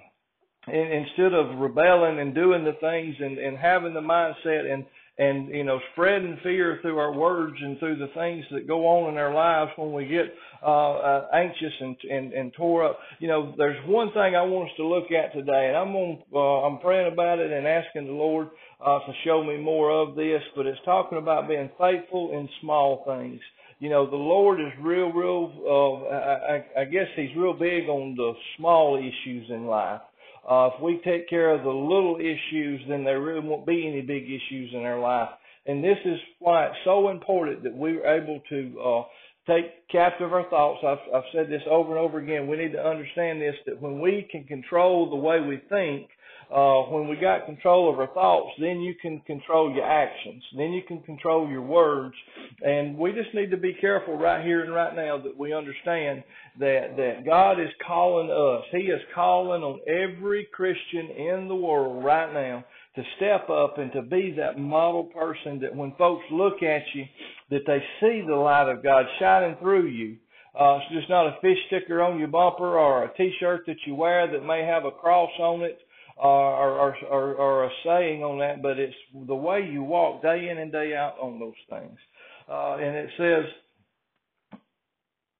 and instead of rebelling and doing the things and, and having the mindset and and you know spreading fear through our words and through the things that go on in our lives when we get uh, uh, anxious and, and and tore up. You know, there's one thing I want us to look at today, and I'm on, uh, I'm praying about it and asking the Lord uh, to show me more of this. But it's talking about being faithful in small things. You know, the Lord is real, real. Uh, I, I guess He's real big on the small issues in life. Uh, if we take care of the little issues, then there really won't be any big issues in our life. And this is why it's so important that we're able to uh, take captive our thoughts. I've, I've said this over and over again. We need to understand this that when we can control the way we think, uh, when we got control of our thoughts, then you can control your actions. Then you can control your words. And we just need to be careful right here and right now that we understand that, that God is calling us. He is calling on every Christian in the world right now to step up and to be that model person that when folks look at you, that they see the light of God shining through you. Uh, it's just not a fish sticker on your bumper or a t-shirt that you wear that may have a cross on it or, or, or, or a saying on that, but it's the way you walk day in and day out on those things. Uh, and it says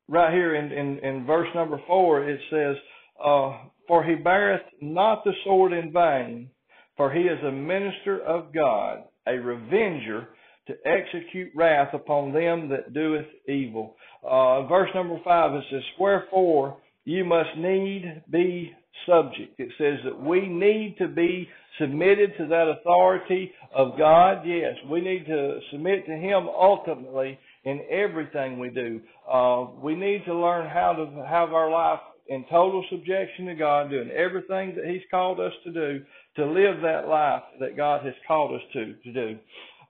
right here in, in, in verse number four, it says, uh, For he beareth not the sword in vain, for he is a minister of God, a revenger to execute wrath upon them that doeth evil. Uh, verse number five, it says, Wherefore you must need be subject. It says that we need to be submitted to that authority of God. Yes, we need to submit to Him ultimately in everything we do. Uh, we need to learn how to have our life in total subjection to God, doing everything that He's called us to do, to live that life that God has called us to, to do.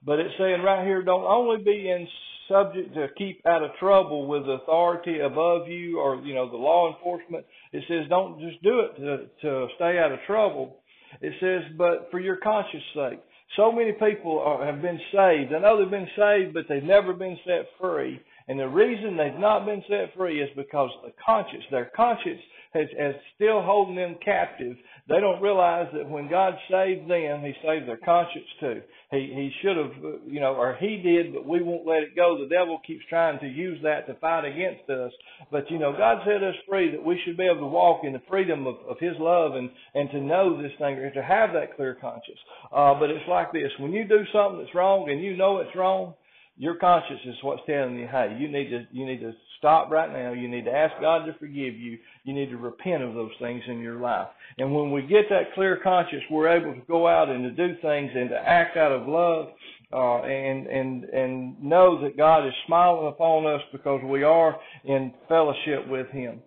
But it's saying right here, don't only be in subject to keep out of trouble with authority above you or, you know, the law enforcement. It says don't just do it to, to stay out of trouble. It says, but for your conscience sake. So many people are, have been saved. I know they've been saved, but they've never been set free. And the reason they've not been set free is because the conscience, their conscience has, has still holding them captive. They don't realize that when God saved them, He saved their conscience too. He he should have, you know, or he did, but we won't let it go. The devil keeps trying to use that to fight against us. But you know, God set us free that we should be able to walk in the freedom of, of His love and and to know this thing or to have that clear conscience. Uh, but it's like this: when you do something that's wrong and you know it's wrong, your conscience is what's telling you, hey, you need to you need to stop right now. You need to ask God to forgive you. You need to repent of those things in your life. And when we get that clear conscience, we're able to go out and to do things and to act out of love, uh, and and and know that God is smiling upon us because we are in fellowship with Him.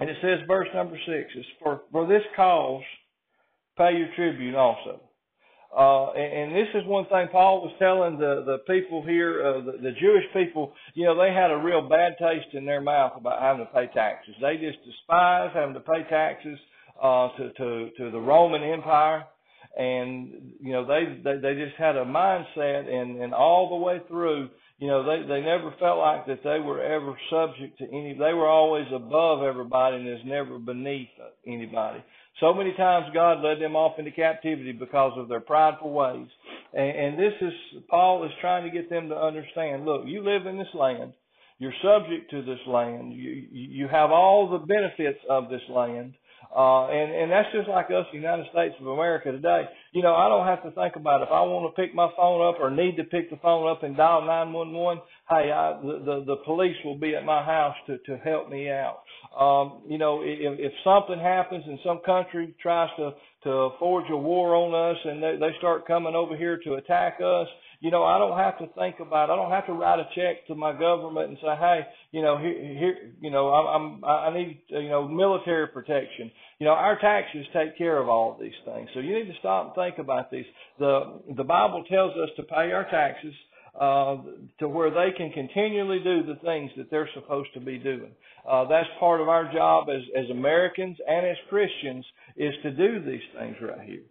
And it says, verse number six is for for this cause, pay your tribute also. Uh, and, and this is one thing Paul was telling the, the people here, uh, the, the Jewish people, you know, they had a real bad taste in their mouth about having to pay taxes. They just despised having to pay taxes, uh, to, to, to the Roman Empire. and you know they they, they just had a mindset and and all the way through you know they they never felt like that they were ever subject to any they were always above everybody and is never beneath anybody so many times god led them off into captivity because of their prideful ways. And, and this is paul is trying to get them to understand look you live in this land. You're subject to this land. You you have all the benefits of this land uh, and, and that's just like us, the United States of America today. You know, I don't have to think about it. if I want to pick my phone up or need to pick the phone up and dial 911. Hey, I, the, the, the police will be at my house to, to help me out. Um, you know, if, if something happens and some country tries to, to forge a war on us and they, they start coming over here to attack us, you know, I don't have to think about. I don't have to write a check to my government and say, hey, you know, here, here you know, I'm, I'm, I need, you know, military protection. You know, our taxes take care of all of these things. So you need to stop and think about these. The the Bible tells us to pay our taxes uh, to where they can continually do the things that they're supposed to be doing. Uh, that's part of our job as, as Americans and as Christians is to do these things right here.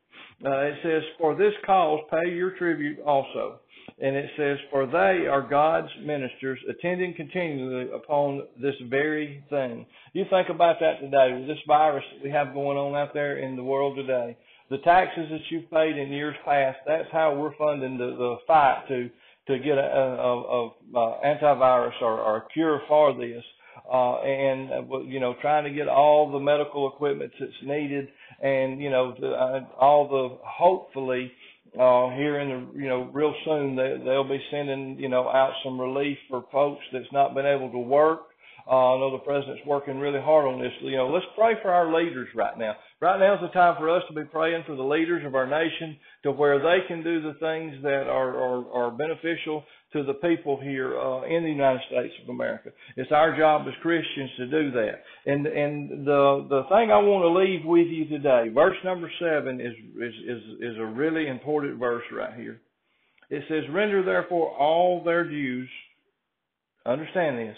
Uh, it says, For this cause pay your tribute also. And it says, For they are God's ministers, attending continually upon this very thing. You think about that today, with this virus that we have going on out there in the world today. The taxes that you've paid in years past, that's how we're funding the, the fight to to get a, a, a, a antivirus or, or a cure for this uh, and uh, you know trying to get all the medical equipment that's needed, and you know the, uh, all the hopefully uh, here in the you know real soon they, they'll be sending you know out some relief for folks that's not been able to work uh, I know the president's working really hard on this. You know, let's pray for our leaders right now. Right now is the time for us to be praying for the leaders of our nation to where they can do the things that are, are, are beneficial to the people here uh, in the United States of America. It's our job as Christians to do that. And and the the thing I want to leave with you today, verse number seven is is is, is a really important verse right here. It says, "Render therefore all their dues." Understand this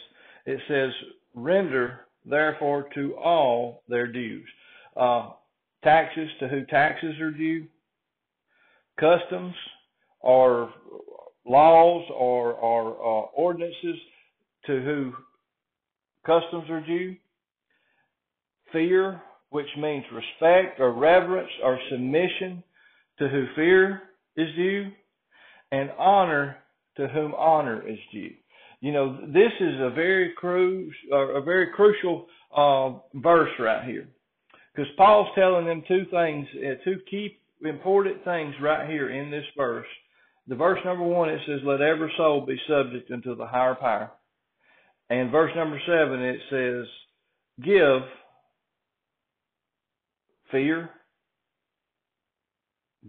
it says, render therefore to all their dues. Uh, taxes to who taxes are due, customs or laws or, or uh, ordinances to who customs are due, fear, which means respect or reverence or submission to who fear is due, and honor to whom honor is due. You know, this is a very cru- a very crucial uh, verse right here, because Paul's telling them two things, uh, two key important things right here in this verse. The verse number one it says, "Let every soul be subject unto the higher power," and verse number seven it says, "Give fear,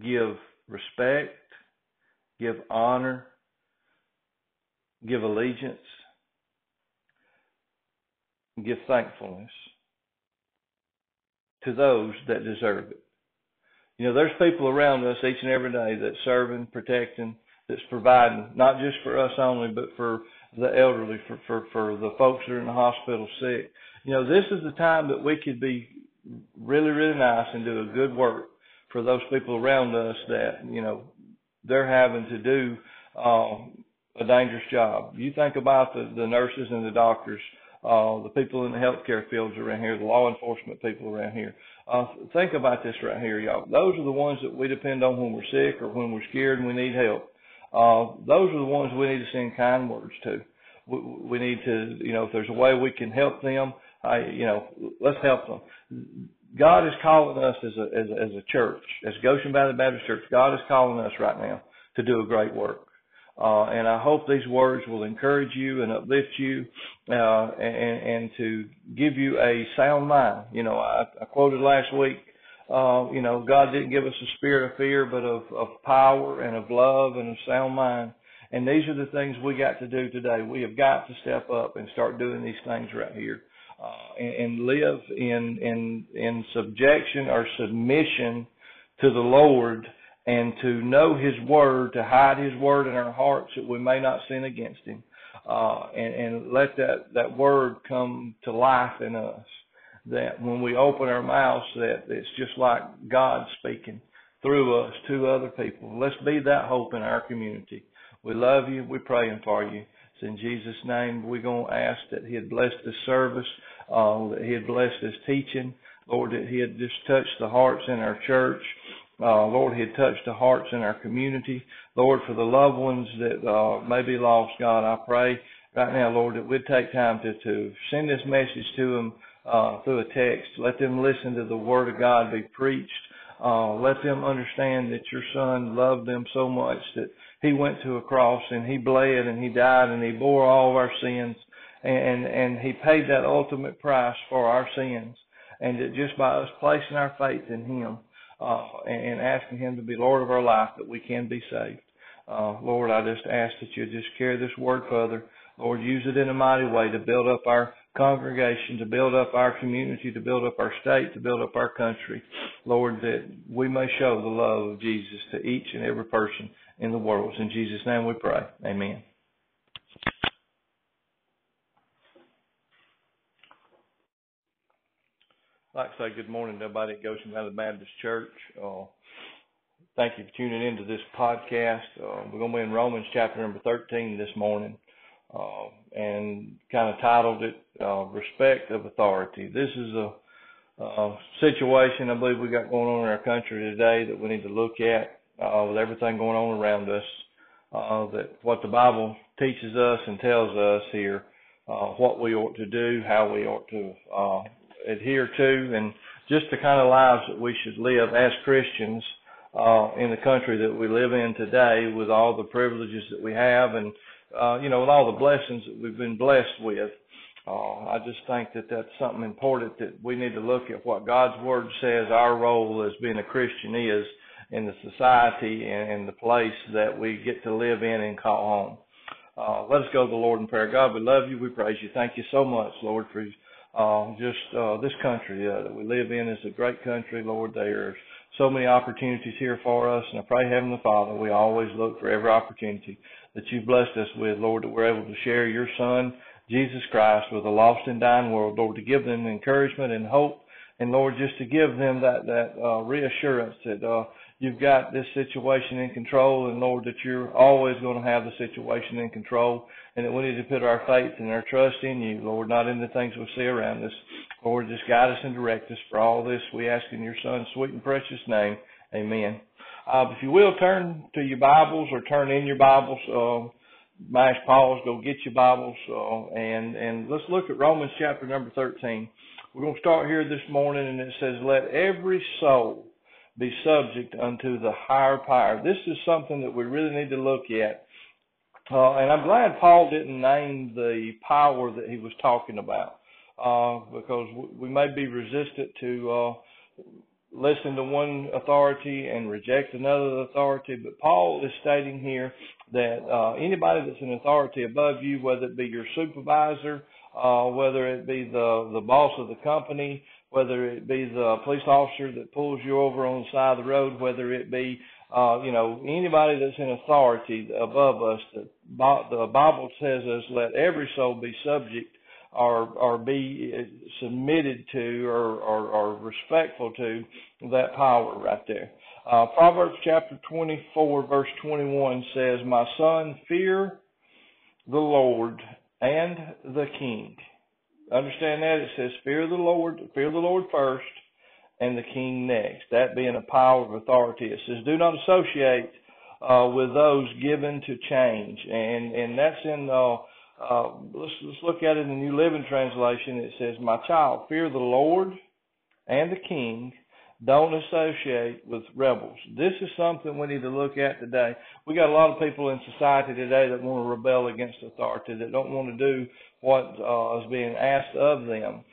give respect, give honor, give allegiance, give thankfulness to those that deserve it. You know, there's people around us each and every day that's serving, protecting, that's providing, not just for us only, but for the elderly, for, for, for the folks that are in the hospital sick. You know, this is the time that we could be really, really nice and do a good work for those people around us that, you know, they're having to do um, a dangerous job. You think about the, the nurses and the doctors, uh, the people in the healthcare fields around here, the law enforcement people around here. Uh, think about this right here, y'all. Those are the ones that we depend on when we're sick or when we're scared and we need help. Uh, those are the ones we need to send kind words to. We, we need to, you know, if there's a way we can help them, I, you know, let's help them. God is calling us as a, as a, as a church, as Goshen Valley Baptist Church. God is calling us right now to do a great work. Uh, and I hope these words will encourage you and uplift you, uh, and, and to give you a sound mind. You know, I, I quoted last week, uh, you know, God didn't give us a spirit of fear, but of, of power and of love and of sound mind. And these are the things we got to do today. We have got to step up and start doing these things right here, uh, and, and live in, in, in subjection or submission to the Lord and to know His Word, to hide His Word in our hearts that we may not sin against Him, uh, and, and let that, that Word come to life in us. That when we open our mouths, that it's just like God speaking. through us to other people. Let's be that hope in our community. We love you. We're praying for you. It's in Jesus' name we're going to ask that He had blessed this service, uh, that He had blessed this teaching. Lord, that He had just touched the hearts in our church. Uh, Lord, He had touched the hearts in our community. Lord, for the loved ones that uh, may be lost, God, I pray right now, Lord, that we'd take time to, to send this message to them uh, through a text. Let them listen to the Word of God be preached. Uh, let them understand that your Son loved them so much that He went to a cross and He bled and He died and He bore all of our sins and and He paid that ultimate price for our sins. And that just by us placing our faith in Him uh, and asking Him to be Lord of our life, that we can be saved. Uh, Lord, I just ask that you just carry this word further. Lord, use it in a mighty way to build up our congregation, to build up our community, to build up our state, to build up our country. Lord, that we may show the love of Jesus to each and every person in the world. In Jesus' name we pray. Amen. Like to say good morning to everybody at Goshen Valley Baptist Church. Uh, thank you for tuning into this podcast. Uh, we're going to be in Romans chapter number 13 this morning uh, and kind of titled it uh, Respect of Authority. This is a, a situation I believe we got going on in our country today that we need to look at uh, with everything going on around us. Uh, that what the Bible teaches us and tells us here, what we ought to do, how we ought to adhere to, and just the kind of lives that we should live as Christians uh, in the country that we live in today, with all the privileges that we have, and uh, you know, with all the blessings that we've been blessed with. Uh, I just think that that's something important that we need to look at what God's Word says our role as being a Christian is in the society and in the place that we get to live in and call home. Uh, let us go to the Lord in prayer. God, we love you. We praise you. Thank you so much, Lord, for uh, just uh, this country uh, that we live in is a great country, Lord. There's so many opportunities here for us, and I pray, Heavenly Father, we always look for every opportunity that you've blessed us with, Lord, that we're able to share your Son, Jesus Christ, with a lost and dying world, Lord, to give them encouragement and hope, and Lord, just to give them that that uh, reassurance that uh, you've got this situation in control, and Lord, that you're always going to have the situation in control, and that we need to put our faith and our trust in you, Lord, not in the things we see around us. Lord, just guide us and direct us for all this. We ask in your Son's sweet and precious name. Amen. Uh, if you will, turn to your Bibles or turn in your Bibles. Uh, mash pause, go get your Bibles, uh, and and let's look at Romans chapter number 13. We're going to start here this morning, and it says, "Let every soul be subject unto the higher power." This is something that we really need to look at, uh, and I'm glad Paul didn't name the power that he was talking about, uh, because we may be resistant to uh, listen to one authority and reject another authority. But Paul is stating here that uh, anybody that's an authority above you, whether it be your supervisor, uh, whether it be the the boss of the company, whether it be the police officer that pulls you over on the side of the road, whether it be uh, you know anybody that's in authority above us, the, the Bible says us let every soul be subject or or be submitted to or, or, or respectful to that power right there. Uh, Proverbs chapter 24 verse 21 says, "My son, fear the Lord and the King." Understand that it says, "Fear the Lord, fear the Lord first, and the King next." That being a power of authority. It says, "Do not associate." Uh, with those given to change, and and that's in uh, uh, let's let's look at it in the New Living Translation. It says, "My child, fear the Lord and the King. Don't associate with rebels." This is something we need to look at today. We got a lot of people in society today that want to rebel against authority, that don't want to do what uh, is being asked of them.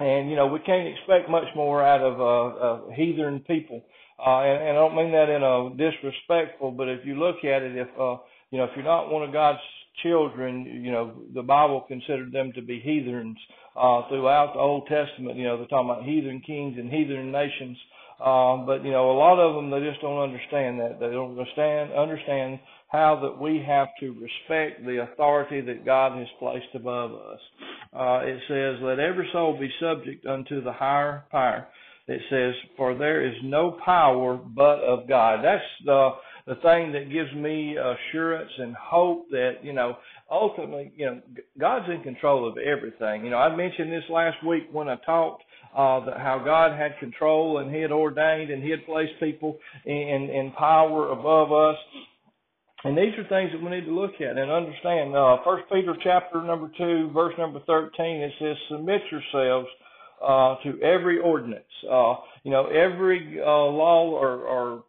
And you know, we can't expect much more out of uh, uh, heathen people. Uh, and, and I don't mean that in a disrespectful, but if you look at it, if uh, you know, if you're not one of God's children, you know, the Bible considered them to be heathens throughout the Old Testament. You know, they're talking about heathen kings and heathen nations. Um, but you know, a lot of them they just don't understand that. They don't understand understand how that we have to respect the authority that God has placed above us. Uh, it says, "Let every soul be subject unto the higher power." it says, "For there is no power but of God." That's the the thing that gives me assurance and hope that you know ultimately you know God's in control of everything. You know, I mentioned this last week when I talked uh, that how God had control and He had ordained and He had placed people in in power above us. And these are things that we need to look at and understand. Uh, Peter chapter number two, verse number thirteen, it says, "Submit yourselves uh, to every ordinance. Uh, you know, every uh, law or, or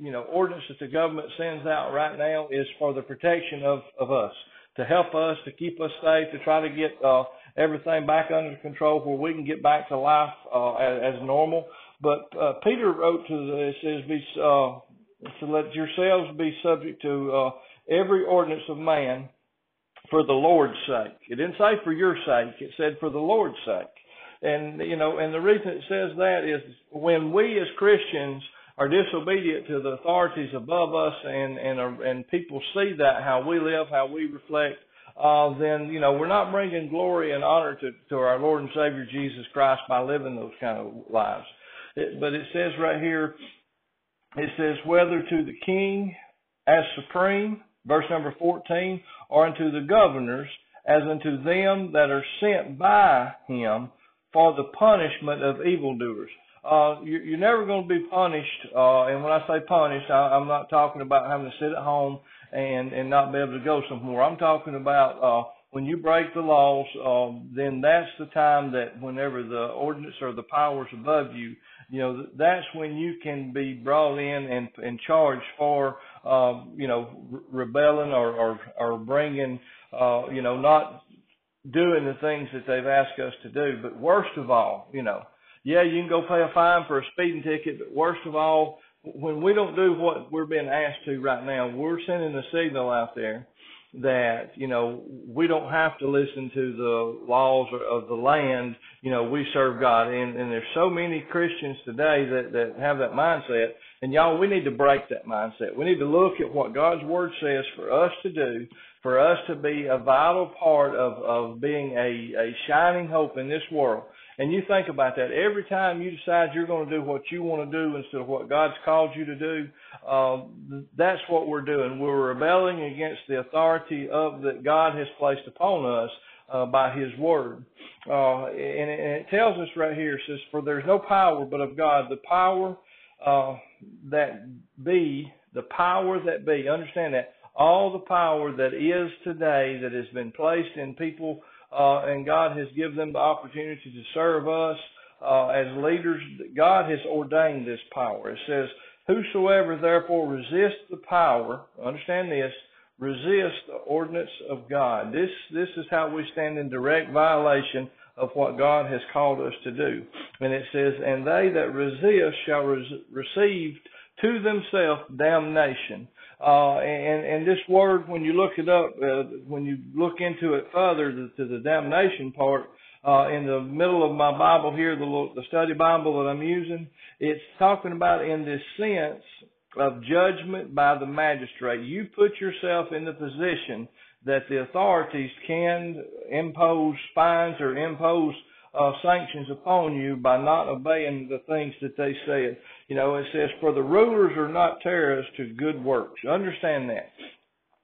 you know ordinance that the government sends out right now is for the protection of of us, to help us, to keep us safe, to try to get uh, everything back under control where we can get back to life uh, as, as normal. But uh, Peter wrote to the, it says, "Be uh, to let yourselves be subject to uh, every ordinance of man." For the Lord's sake. It didn't say for your sake, it said for the Lord's sake. And you know, and the reason it says that is when we as Christians are disobedient to the authorities above us, and and are, and people see that how we live, how we reflect, uh, then you know we're not bringing glory and honor to to our Lord and Savior Jesus Christ by living those kind of lives. It, but it says right here, it says whether to the king as supreme, verse number fourteen, or unto the governors as unto them that are sent by him for the punishment of evildoers. Uh, you, you're never going to be punished, uh, and when I say punished, I, I'm not talking about having to sit at home and and not be able to go somewhere. I'm talking about uh, when you break the laws, uh, then that's the time that whenever the ordinance or the powers above you, you know, that's when you can be brought in and and charged for, uh, you know, re- rebelling or or, or bringing, uh, you know, not doing the things that they've asked us to do. But worst of all, you know, yeah, you can go pay a fine for a speeding ticket, but worst of all, when we don't do what we're being asked to right now, we're sending a signal out there that you know we don't have to listen to the laws of the land. You know, we serve God, and and there's so many Christians today that that have that mindset. And y'all, we need to break that mindset. We need to look at what God's Word says for us to do for us to be a vital part of, of being a, a shining hope in this world. And you think about that. Every time you decide you're going to do what you want to do instead of what God's called you to do, uh, that's what we're doing. We're rebelling against the authority of that God has placed upon us uh, by His Word. Uh, and, it, and it tells us right here, it says, For there's no power but of God. The power uh, that be, the power that be, understand that all the power that is today that has been placed in people, uh, and God has given them the opportunity to serve us uh, as leaders. God has ordained this power. It says, Whosoever therefore resists the power, understand this, resist the ordinance of God. This, this is how we stand in direct violation of what God has called us to do. And it says, And they that resist shall res- receive to themselves damnation. Uh, and, and this word, when you look it up, uh, when you look into it further to, to the damnation part, uh, in the middle of my Bible here, the, the study Bible that I'm using, it's talking about in this sense of judgment by the magistrate. You put yourself in the position that the authorities can impose fines or impose uh, sanctions upon you by not obeying the things that they said. You know, it says, "For the rulers are not terrorists to good works." Understand that.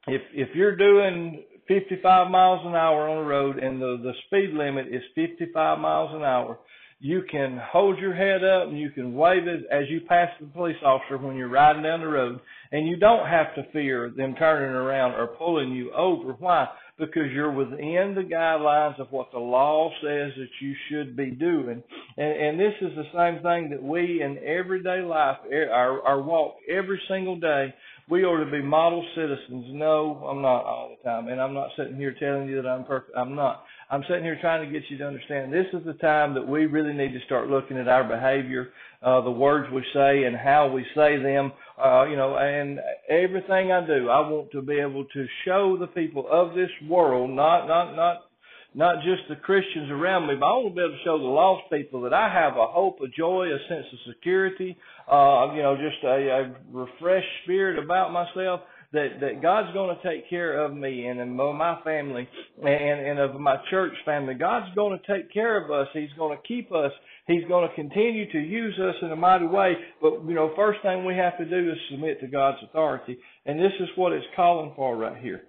If if you're doing 55 miles an hour on the road and the the speed limit is 55 miles an hour, you can hold your head up and you can wave it as you pass the police officer when you're riding down the road, and you don't have to fear them turning around or pulling you over. Why? Because you're within the guidelines of what the law says that you should be doing. And, and this is the same thing that we in everyday life, our, our walk every single day, we ought to be model citizens. No, I'm not all the time. And I'm not sitting here telling you that I'm perfect. I'm not. I'm sitting here trying to get you to understand this is the time that we really need to start looking at our behavior, uh, the words we say and how we say them, uh, you know, and everything I do, I want to be able to show the people of this world, not, not, not, not just the Christians around me, but I want to be able to show the lost people that I have a hope, a joy, a sense of security, uh, you know, just a, a refreshed spirit about myself that that God's going to take care of me and of my family and and of my church family. God's going to take care of us. He's going to keep us. He's going to continue to use us in a mighty way. But you know, first thing we have to do is submit to God's authority, and this is what it's calling for right here.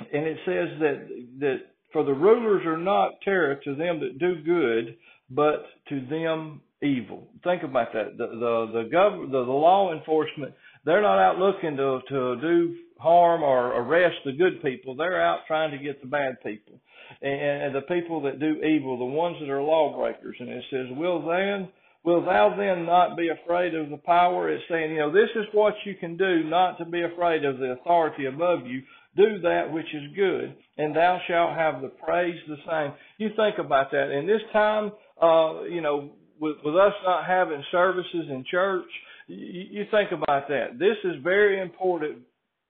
And it says that that for the rulers are not terror to them that do good, but to them evil. Think about that. The the the, gov- the, the law enforcement they're not out looking to to do harm or arrest the good people. They're out trying to get the bad people and, and the people that do evil, the ones that are lawbreakers. And it says, "Will then." Will thou then not be afraid of the power? It's saying, you know, this is what you can do, not to be afraid of the authority above you. Do that which is good, and thou shalt have the praise the same. You think about that. In this time, uh, you know, with, with us not having services in church, you, think about that. This is very important.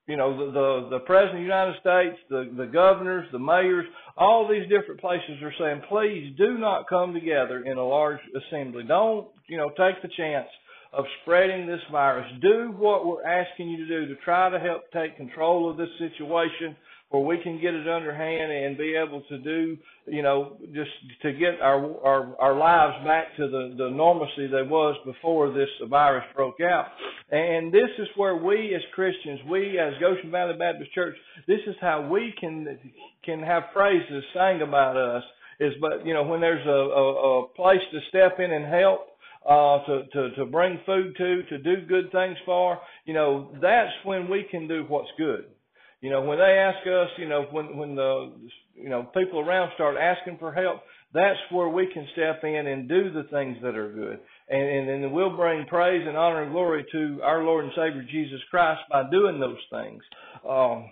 You know, the, the, the President of the United States, the, the governors, the mayors, all these different places are saying, please do not come together in a large assembly. Don't, you know, take the chance of spreading this virus. Do what we're asking you to do to try to help take control of this situation where we can get it under hand and be able to do, you know, just to get our our, our lives back to the, the normalcy they was before this virus broke out. And this is where we as Christians, we as Goshen Valley Baptist Church, this is how we can can have phrases sang about us. Is but you know when there's a, a, a place to step in and help, uh, to, to, to bring food to, to do good things for, you know, that's when we can do what's good. You know, when they ask us, you know, when when the you know people around start asking for help, that's where we can step in and do the things that are good, and and, and we'll bring praise and honor and glory to our Lord and Savior Jesus Christ by doing those things. Um,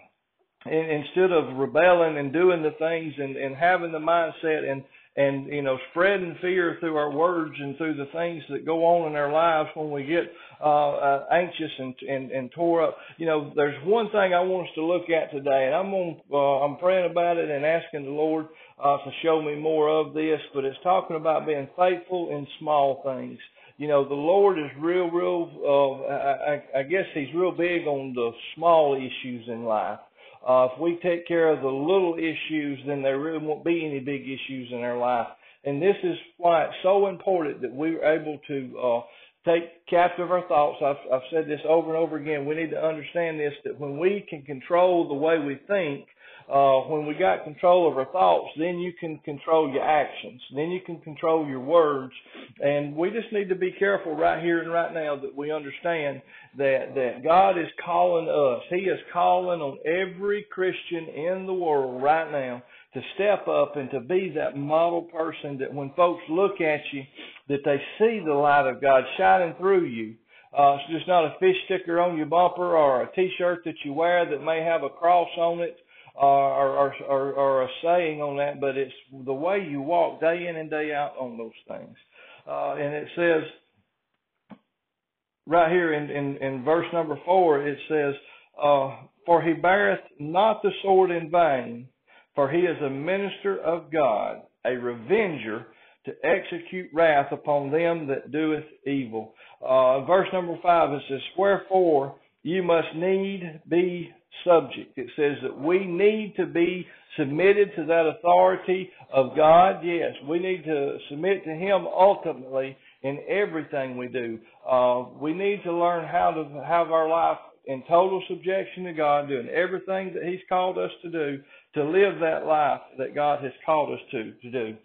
instead of rebelling and doing the things and, and having the mindset and and you know spreading fear through our words and through the things that go on in our lives when we get uh, uh, anxious and, and and tore up. You know, there's one thing I want us to look at today, and I'm on, uh, I'm praying about it and asking the Lord uh, to show me more of this. But it's talking about being faithful in small things. You know, the Lord is real, real. Uh, I, I guess He's real big on the small issues in life. Uh, if we take care of the little issues, then there really won't be any big issues in our life. And this is why it's so important that we're able to uh, take captive our thoughts. I've, I've said this over and over again. We need to understand this that when we can control the way we think, uh, when we got control of our thoughts, then you can control your actions. Then you can control your words. And we just need to be careful right here and right now that we understand that, that God is calling us. He is calling on every Christian in the world right now to step up and to be that model person that when folks look at you, that they see the light of God shining through you. Uh, it's just not a fish sticker on your bumper or a t-shirt that you wear that may have a cross on it or, or, or, a saying on that, but it's the way you walk day in and day out on those things. Uh, and it says right here in, in, in verse number four, it says, uh, For he beareth not the sword in vain, for he is a minister of God, a revenger to execute wrath upon them that doeth evil. Uh, verse number five, it says, Wherefore you must need be subject. It says that we need to be submitted to that authority of God. Yes, we need to submit to Him ultimately in everything we do. Uh, we need to learn how to have our life in total subjection to God, doing everything that He's called us to do, to live that life that God has called us to, to do.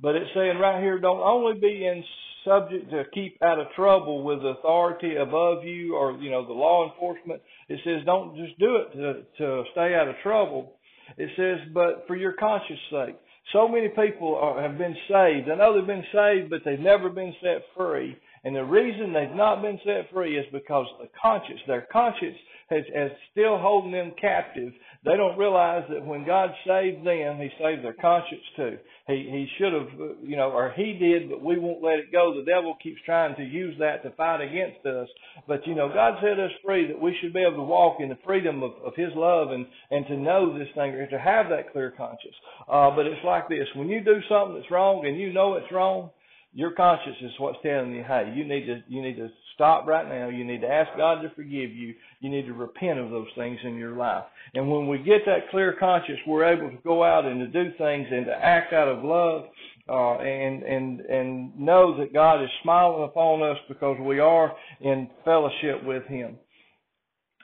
But it's saying right here, don't only be in subject to keep out of trouble with authority above you or, you know, the law enforcement. It says don't just do it to, to stay out of trouble. It says, but for your conscience sake. So many people are, have been saved. I know they've been saved, but they've never been set free. And the reason they've not been set free is because the conscience, their conscience has, has still holding them captive. They don't realize that when God saved them, He saved their conscience too. He He should have, you know, or He did, but we won't let it go. The devil keeps trying to use that to fight against us. But you know, God set us free that we should be able to walk in the freedom of, of His love and and to know this thing or to have that clear conscience. Uh, but it's like this: when you do something that's wrong and you know it's wrong, Your conscience is what's telling you, hey, you need to you need to stop right now. You need to ask God to forgive you. You need to repent of those things in your life. And when we get that clear conscience, we're able to go out and to do things and to act out of love uh, and and and know that God is smiling upon us because we are in fellowship with Him.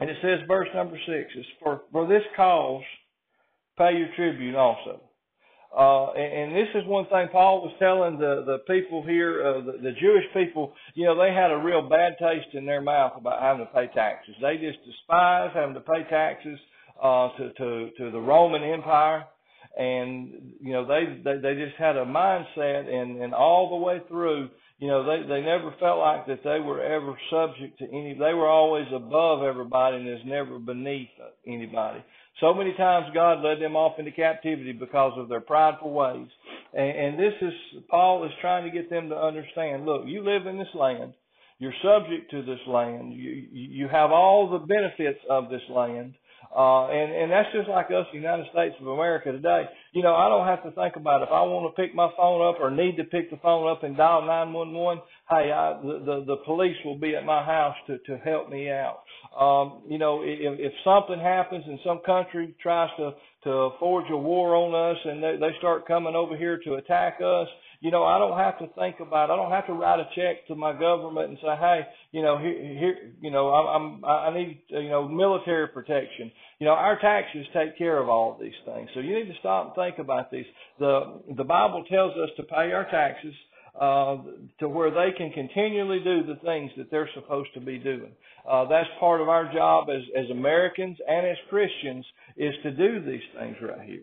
And it says, verse number six, is for for this cause pay your tribute also. Uh, and, and this is one thing Paul was telling the, the people here, uh, the, the Jewish people, you know, they had a real bad taste in their mouth about having to pay taxes. They just despised having to pay taxes, uh, to, to, to the Roman Empire. And, you know, they, they, they just had a mindset and, and all the way through, you know, they, they never felt like that they were ever subject to any, they were always above everybody and is never beneath anybody. So many times God led them off into captivity because of their prideful ways. And, and this is, Paul is trying to get them to understand, look, you live in this land. You're subject to this land. You, you have all the benefits of this land. Uh, and, and that's just like us, the United States of America today. You know, I don't have to think about it. if I want to pick my phone up or need to pick the phone up and dial 911. Hey, I, the, the, police will be at my house to, to help me out. Um, you know, if, if something happens and some country tries to, to forge a war on us and they, they start coming over here to attack us, you know, I don't have to think about. I don't have to write a check to my government and say, hey, you know, here, here you know, I'm, I'm, I need, you know, military protection. You know, our taxes take care of all of these things. So you need to stop and think about these. The the Bible tells us to pay our taxes uh, to where they can continually do the things that they're supposed to be doing. Uh, that's part of our job as, as Americans and as Christians is to do these things right here.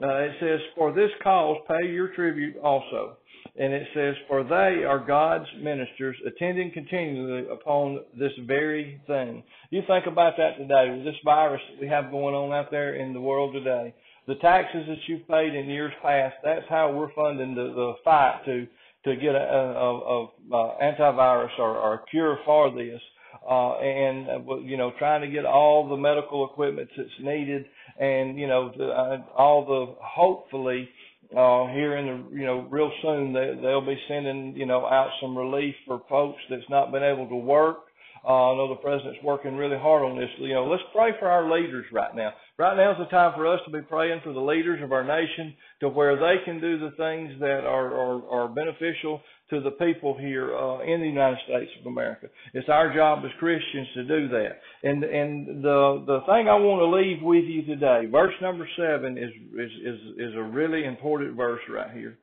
Uh, it says, for this cause pay your tribute also. And it says, for they are God's ministers, attending continually upon this very thing. You think about that today, with this virus that we have going on out there in the world today. The taxes that you've paid in years past, that's how we're funding the, the fight to, to get a, a, a, a antivirus or, or a cure for this uh, and you know trying to get all the medical equipment that's needed, and you know the, uh, all the hopefully uh, here in the you know real soon they, they'll be sending you know out some relief for folks that's not been able to work uh, I know the president's working really hard on this. You know, let's pray for our leaders right now. Right now is the time for us to be praying for the leaders of our nation to where they can do the things that are, are, are beneficial to the people here uh, in the United States of America. It's our job as Christians to do that. And and the the thing I want to leave with you today, verse number seven is is is, is a really important verse right here.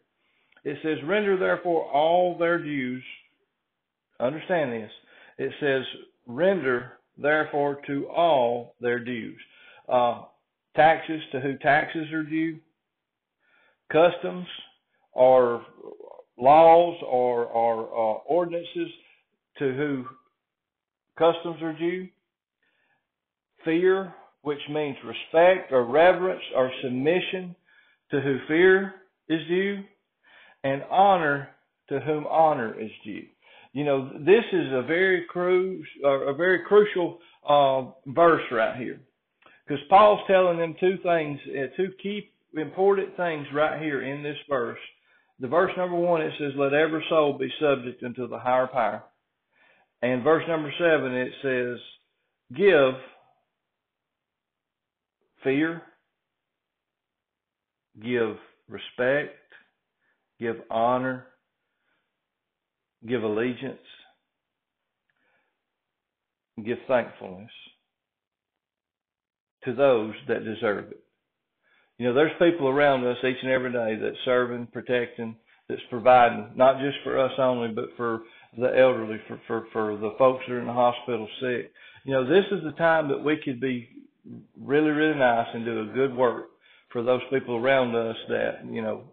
It says, "Render therefore all their dues." Understand this it says, render therefore to all their dues. Uh, taxes to who taxes are due, customs or laws or, or uh, ordinances to who customs are due, fear, which means respect or reverence or submission to who fear is due, and honor to whom honor is due. You know, this is a very cru- a very crucial uh, verse right here, because Paul's telling them two things, uh, two key important things right here in this verse. The verse number one it says, "Let every soul be subject unto the higher power," and verse number seven it says, "Give fear, give respect, give honor." give allegiance, give thankfulness to those that deserve it. You know, there's people around us each and every day that's serving, protecting, that's providing, not just for us only, but for the elderly, for, for, for the folks that are in the hospital sick. You know, this is the time that we could be really, really nice and do a good work for those people around us that, you know,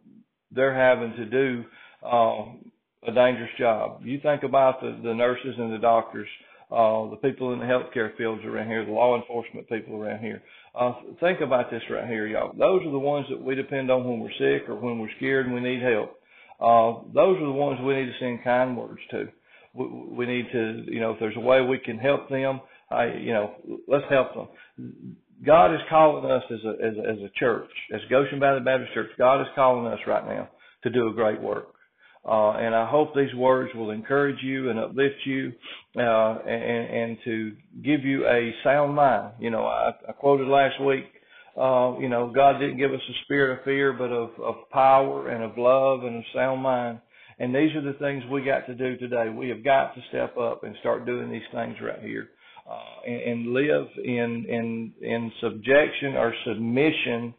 they're having to do um, a dangerous job. You think about the, the nurses and the doctors, uh, the people in the healthcare fields around here, the law enforcement people around here. Uh, think about this right here, y'all. Those are the ones that we depend on when we're sick or when we're scared and we need help. Uh, those are the ones we need to send kind words to. We, we need to, you know, if there's a way we can help them, I, you know, let's help them. God is calling us as a, as a, as a church, as Goshen Valley Baptist Church. God is calling us right now to do a great work. Uh, and I hope these words will encourage you and uplift you, uh, and, and to give you a sound mind. You know, I, I quoted last week, uh, you know, God didn't give us a spirit of fear, but of, of power and of love and of sound mind. And these are the things we got to do today. We have got to step up and start doing these things right here. Uh, and, and live in, in, in subjection or submission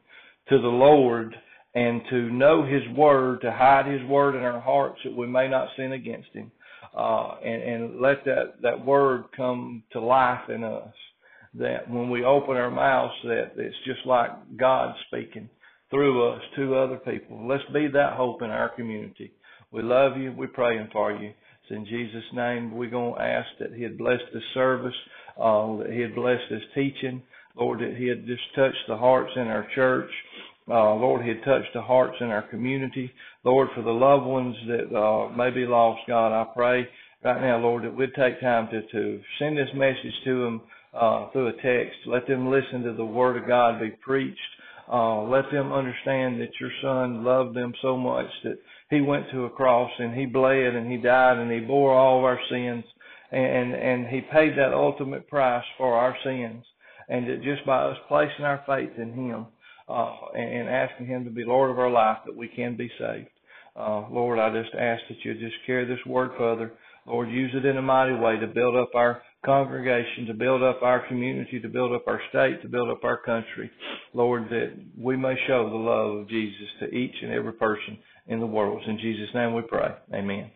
to the Lord and to know His Word, to hide His Word in our hearts that we may not sin against Him. Uh, and, and let that, that Word come to life in us. That when we open our mouths, that it's just like God speaking through us to other people. Let's be that hope in our community. We love you. We're praying for you. It's in Jesus' name we're going to ask that He had blessed this service, uh, that He had blessed this teaching. Lord, that He had just touched the hearts in our church. Uh, Lord, He had touched the hearts in our community. Lord, for the loved ones that uh, may be lost, God, I pray right now, Lord, that we'd take time to, to send this message to them uh, through a text. Let them listen to the Word of God be preached. Uh, let them understand that your Son loved them so much that He went to a cross and He bled and He died and He bore all of our sins and and He paid that ultimate price for our sins. And that just by us placing our faith in Him uh, and asking Him to be Lord of our life, that we can be saved. Uh, Lord, I just ask that you just carry this word further. Lord, use it in a mighty way to build up our congregation, to build up our community, to build up our state, to build up our country. Lord, that we may show the love of Jesus to each and every person in the world. In Jesus' name we pray. Amen.